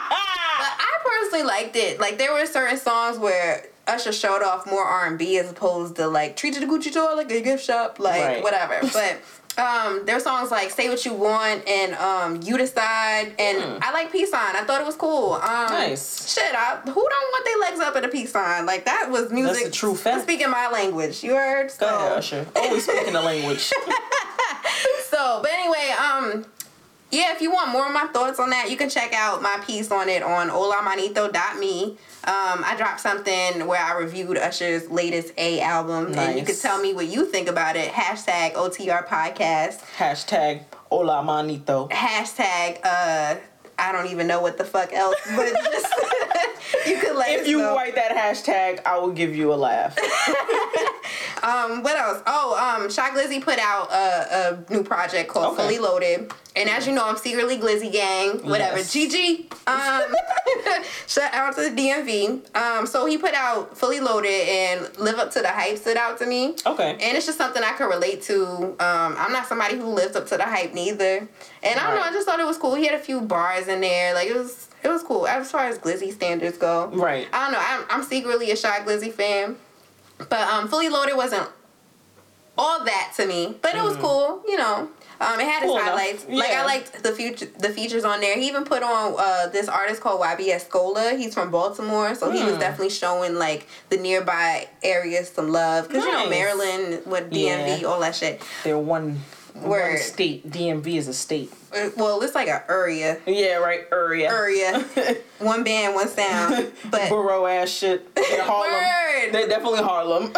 Speaker 2: I personally liked it. Like there were certain songs where Usher showed off more R and B as opposed to like treated the Gucci store like a gift shop, like
Speaker 1: Right.
Speaker 2: whatever. But um, were songs like "Say What You Want" and um, "You Decide," and I like "Peace Sign." I thought it was cool. Um.
Speaker 1: Nice.
Speaker 2: Shit, I, who don't want their legs up at a peace sign? Like that was music.
Speaker 1: That's a true fact.
Speaker 2: Speaking my language, you heard.
Speaker 1: Go
Speaker 2: So,
Speaker 1: ahead, Usher. Always speaking the language.
Speaker 2: so, but anyway, um, yeah, if you want more of my thoughts on that, you can check out my piece on it on olamanito.me. Um, I dropped something where I reviewed Usher's latest A album, and you can tell me what you think about it. Hashtag OTR podcast.
Speaker 1: Hashtag hola manito.
Speaker 2: Hashtag uh, I don't even know what the fuck else, but just you could let
Speaker 1: If you
Speaker 2: know.
Speaker 1: write that hashtag, I will give you a laugh.
Speaker 2: Um, what else? Oh, um, Shy Glizzy put out a, a new project called
Speaker 1: Okay.
Speaker 2: Fully Loaded, and as you know, I'm secretly Glizzy Gang. Whatever,
Speaker 1: Yes.
Speaker 2: GG. Um, shout out to the DMV. Um, so he put out Fully Loaded and Live Up to the Hype stood out to me.
Speaker 1: Okay.
Speaker 2: And it's just something I could relate to. Um, I'm not somebody who lives up to the hype neither. And I don't know, I just thought it was cool. He had a few bars in there. Like it was it was cool as far as Glizzy standards go.
Speaker 1: Right.
Speaker 2: I don't know. I'm, I'm secretly a Shy Glizzy fan. But um, Fully Loaded wasn't all that to me. But it was cool, you know. Um, it had its
Speaker 1: Mm. Cool enough.
Speaker 2: highlights. Like I liked the future, the features on there. He even put on uh, this artist called YBS Skola. He's from Baltimore, so he was
Speaker 1: Hmm.
Speaker 2: definitely showing like the nearby areas some love. Cause you know Maryland with DMV,
Speaker 1: Yeah.
Speaker 2: all that shit.
Speaker 1: They're one, one state. DMV is a state.
Speaker 2: Uh, Well, it's like a area,
Speaker 1: Yeah, right. Area.
Speaker 2: area, one band, one sound. But
Speaker 1: Borough ass shit. They're Harlem. They're definitely Harlem.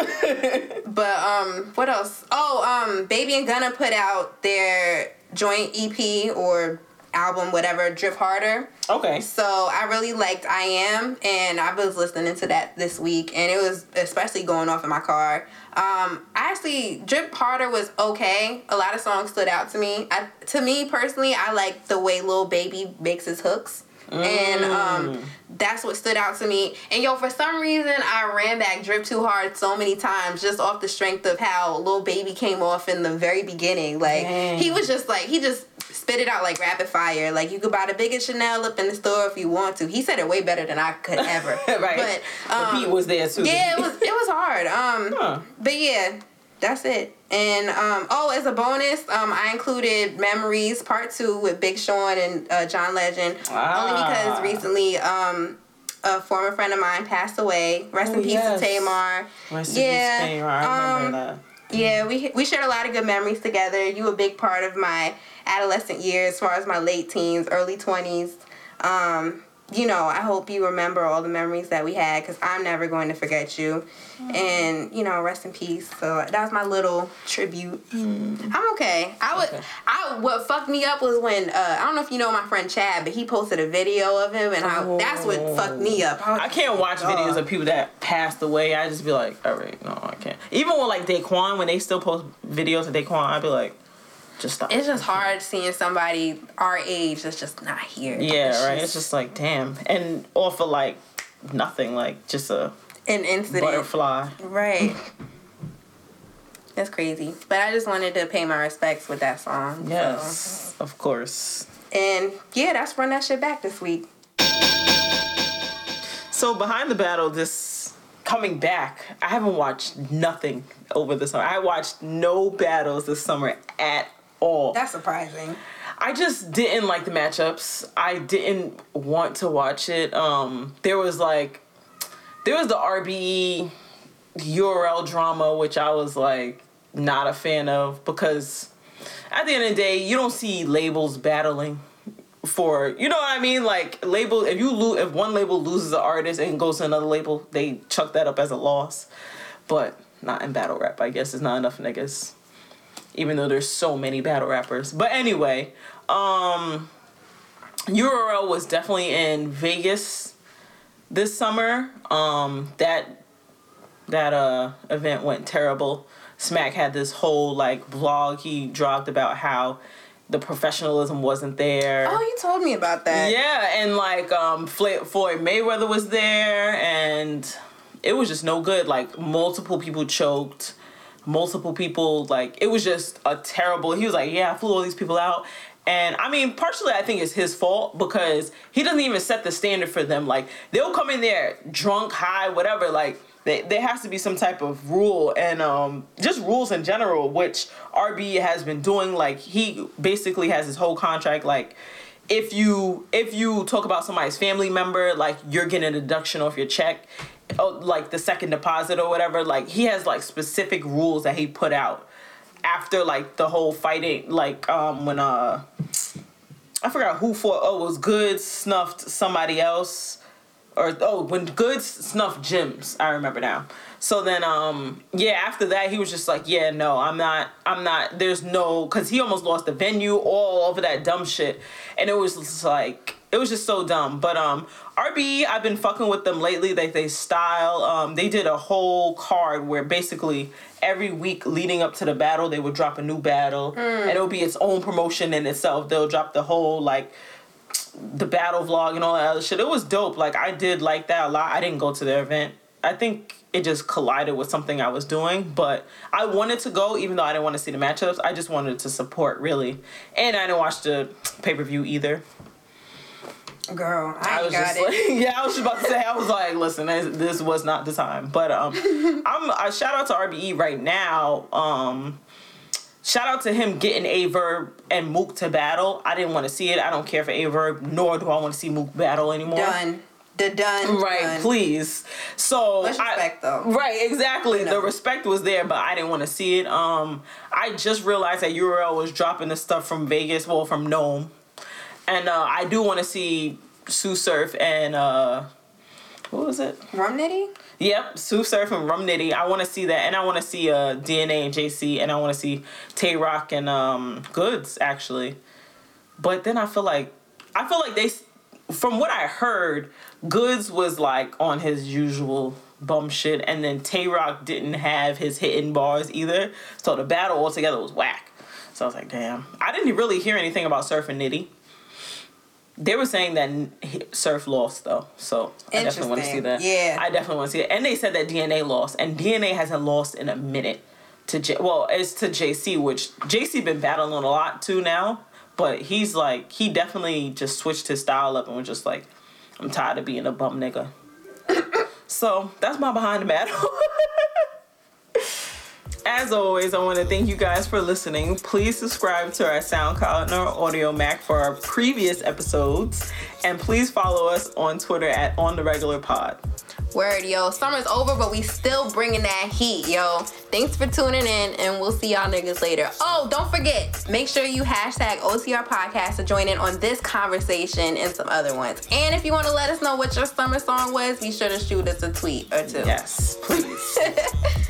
Speaker 2: But um, what else? Oh, um, Baby and Gunna put out their joint EP or album, whatever, Drip Harder.
Speaker 1: okay.
Speaker 2: So I really liked I Am, and I was listening to that this week, and it was especially going off in my car. Um, I actually Drip Harder was okay. A lot of songs stood out to me. I, to me personally, I like the way Lil Baby makes his hooks. And um, that's what stood out to me. And yo, for some reason, I ran back Drip Too Hard so many times just off the strength of how Lil Baby came off in the very beginning. Like,
Speaker 1: Dang.
Speaker 2: he was just like, he just spit it out like rapid fire. Like, you could buy the biggest Chanel up in the store if you want to. He said it way better than I could ever.
Speaker 1: right.
Speaker 2: But,
Speaker 1: the
Speaker 2: um,
Speaker 1: beat was there too.
Speaker 2: yeah, it was, it was hard. Um,
Speaker 1: Huh.
Speaker 2: but yeah, that's it. And um, oh, as a bonus, um, I included Memories Part Two with Big Sean and uh, John Legend.
Speaker 1: Ah.
Speaker 2: Only because recently, um, a former friend of mine passed away. Rest
Speaker 1: Oh,
Speaker 2: in peace
Speaker 1: yes.
Speaker 2: to Tamar.
Speaker 1: Rest in
Speaker 2: yeah,
Speaker 1: peace, Tamar. I remember
Speaker 2: um,
Speaker 1: that.
Speaker 2: Yeah, we we shared a lot of good memories together. You were a big part of my adolescent years, as far as my late teens, early twenties. Um, you know, I hope you remember all the memories that we had, because I'm never going to forget you. And you know, rest in peace. So that was my little tribute. I'm okay. I would.
Speaker 1: Okay.
Speaker 2: I what fucked me up was when uh, I don't know if you know my friend Chad, but he posted a video of him, and I, that's what fucked me up. was
Speaker 1: I can't watch
Speaker 2: Dog.
Speaker 1: videos of people that passed away. I just be like, all right, no, I can't. Even with like Daquan, when they still post videos of Daquan, I'd be like, just stop.
Speaker 2: It's just hard seeing somebody our age that's just not here.
Speaker 1: yeah, right. It's just like, damn, and all for like nothing, like just a
Speaker 2: an incident.
Speaker 1: butterfly.
Speaker 2: Right. That's crazy. But I just wanted to pay my respects with that song. so.
Speaker 1: Yes, of course.
Speaker 2: And yeah, that's run that shit back this week.
Speaker 1: So behind the battle, this coming back, I haven't watched nothing over the summer. I watched no battles this summer at all.
Speaker 2: That's surprising.
Speaker 1: I just didn't like the matchups. I didn't want to watch it. Um, there was like, there was the RBE URL drama, which I was like not a fan of because at the end of the day, you don't see labels battling for you know what I mean. Like label, if you lose, if one label loses an artist and goes to another label, they chuck that up as a loss. But not in battle rap. I guess it's not enough niggas even though there's so many battle rappers. But anyway, um URL was definitely in Vegas this summer. Um, that that uh event went terrible. Smack had this whole like blog he dropped about how the professionalism wasn't there.
Speaker 2: Oh, you told me about that.
Speaker 1: Yeah, and like um Floyd Mayweather was there and it was just no good. Like multiple people choked, multiple people like it was just a terrible. He was like, "Yeah, I flew all these people out." And I mean, partially I think it's his fault because he doesn't even set the standard for them. Like they'll come in there drunk, high, whatever, like they, there has to be some type of rule and um, just rules in general, which RB has been doing. Like he basically has his whole contract. Like if you if you talk about somebody's family member, like you're getting a deduction off your check, oh, like the second deposit or whatever. Like he has like specific rules that he put out after like the whole fighting. Like um, when uh. I forgot who fought. Oh, was Goodz snuffed somebody else or oh when goods snuffed gyms i remember now so then um yeah after that he was just like yeah no i'm not i'm not there's no because he almost lost the venue all over that dumb shit and it was just like it was just so dumb but um rbe i've been fucking with them lately like they style um they did a whole card where basically every week leading up to the battle they would drop a new battle mm. and it would be its own promotion in itself they'll drop the whole like the battle vlog and all that other shit. It was dope. Like I did like that a lot. I didn't go to their event. I think it just collided with something I was doing, but I wanted to go even though I didn't want to see the matchups. I just wanted to support really, and I didn't watch the pay per view either.
Speaker 2: Girl, I, I
Speaker 1: was
Speaker 2: got
Speaker 1: just it. Like, yeah, I was just about to say. I was like, listen, this was not the time. But um, I'm I shout out to RBE right now. Um, shout out to him getting Averb and Mook to battle. I didn't want to see it. I don't care for Averb, nor do I want to see Mook battle anymore.
Speaker 2: Done. The done.
Speaker 1: Right,
Speaker 2: done.
Speaker 1: please. So
Speaker 2: Much respect
Speaker 1: I,
Speaker 2: though.
Speaker 1: Right, exactly. The respect was there, but I didn't want to see it. Um, I just realized that URL was dropping the stuff from Vegas, well, from Nome, and uh, I do want to see Tsu Surf and uh, what was it?
Speaker 2: Rum Nitty.
Speaker 1: Yep, Tsu Surf and Rum Nitty. I want to see that, and I want to see uh, DNA and JC, and I want to see Tay Roc and um, Goodz actually. But then I feel like I feel like they, from what I heard, Goodz was like on his usual bum shit, and then Tay Roc didn't have his hitting bars either. So the battle altogether was whack. So I was like, damn. I didn't really hear anything about Surf and Nitty. They were saying that Surf lost though, so I definitely want to see that.
Speaker 2: Yeah,
Speaker 1: I definitely want to see it. And they said that DNA lost, and DNA hasn't lost in a minute to J. Well, it's to JC, which JC been battling a lot too now. But he's like, he definitely just switched his style up and was just like, I'm tired of being a bum nigga. so that's my behind the battle. As always, I want to thank you guys for listening. Please subscribe to our SoundCloud and our Audiomack for our previous episodes. And please follow us on Twitter at On The Regular Pod.
Speaker 2: Word, yo. Summer's over, but we still bringing that heat, yo. Thanks for tuning in, and we'll see y'all niggas later. Oh, don't forget, make sure you hashtag OTR Podcast to join in on this conversation and some other ones. And if you want to let us know what your summer song was, be sure to shoot us a tweet or two.
Speaker 1: Yes, please.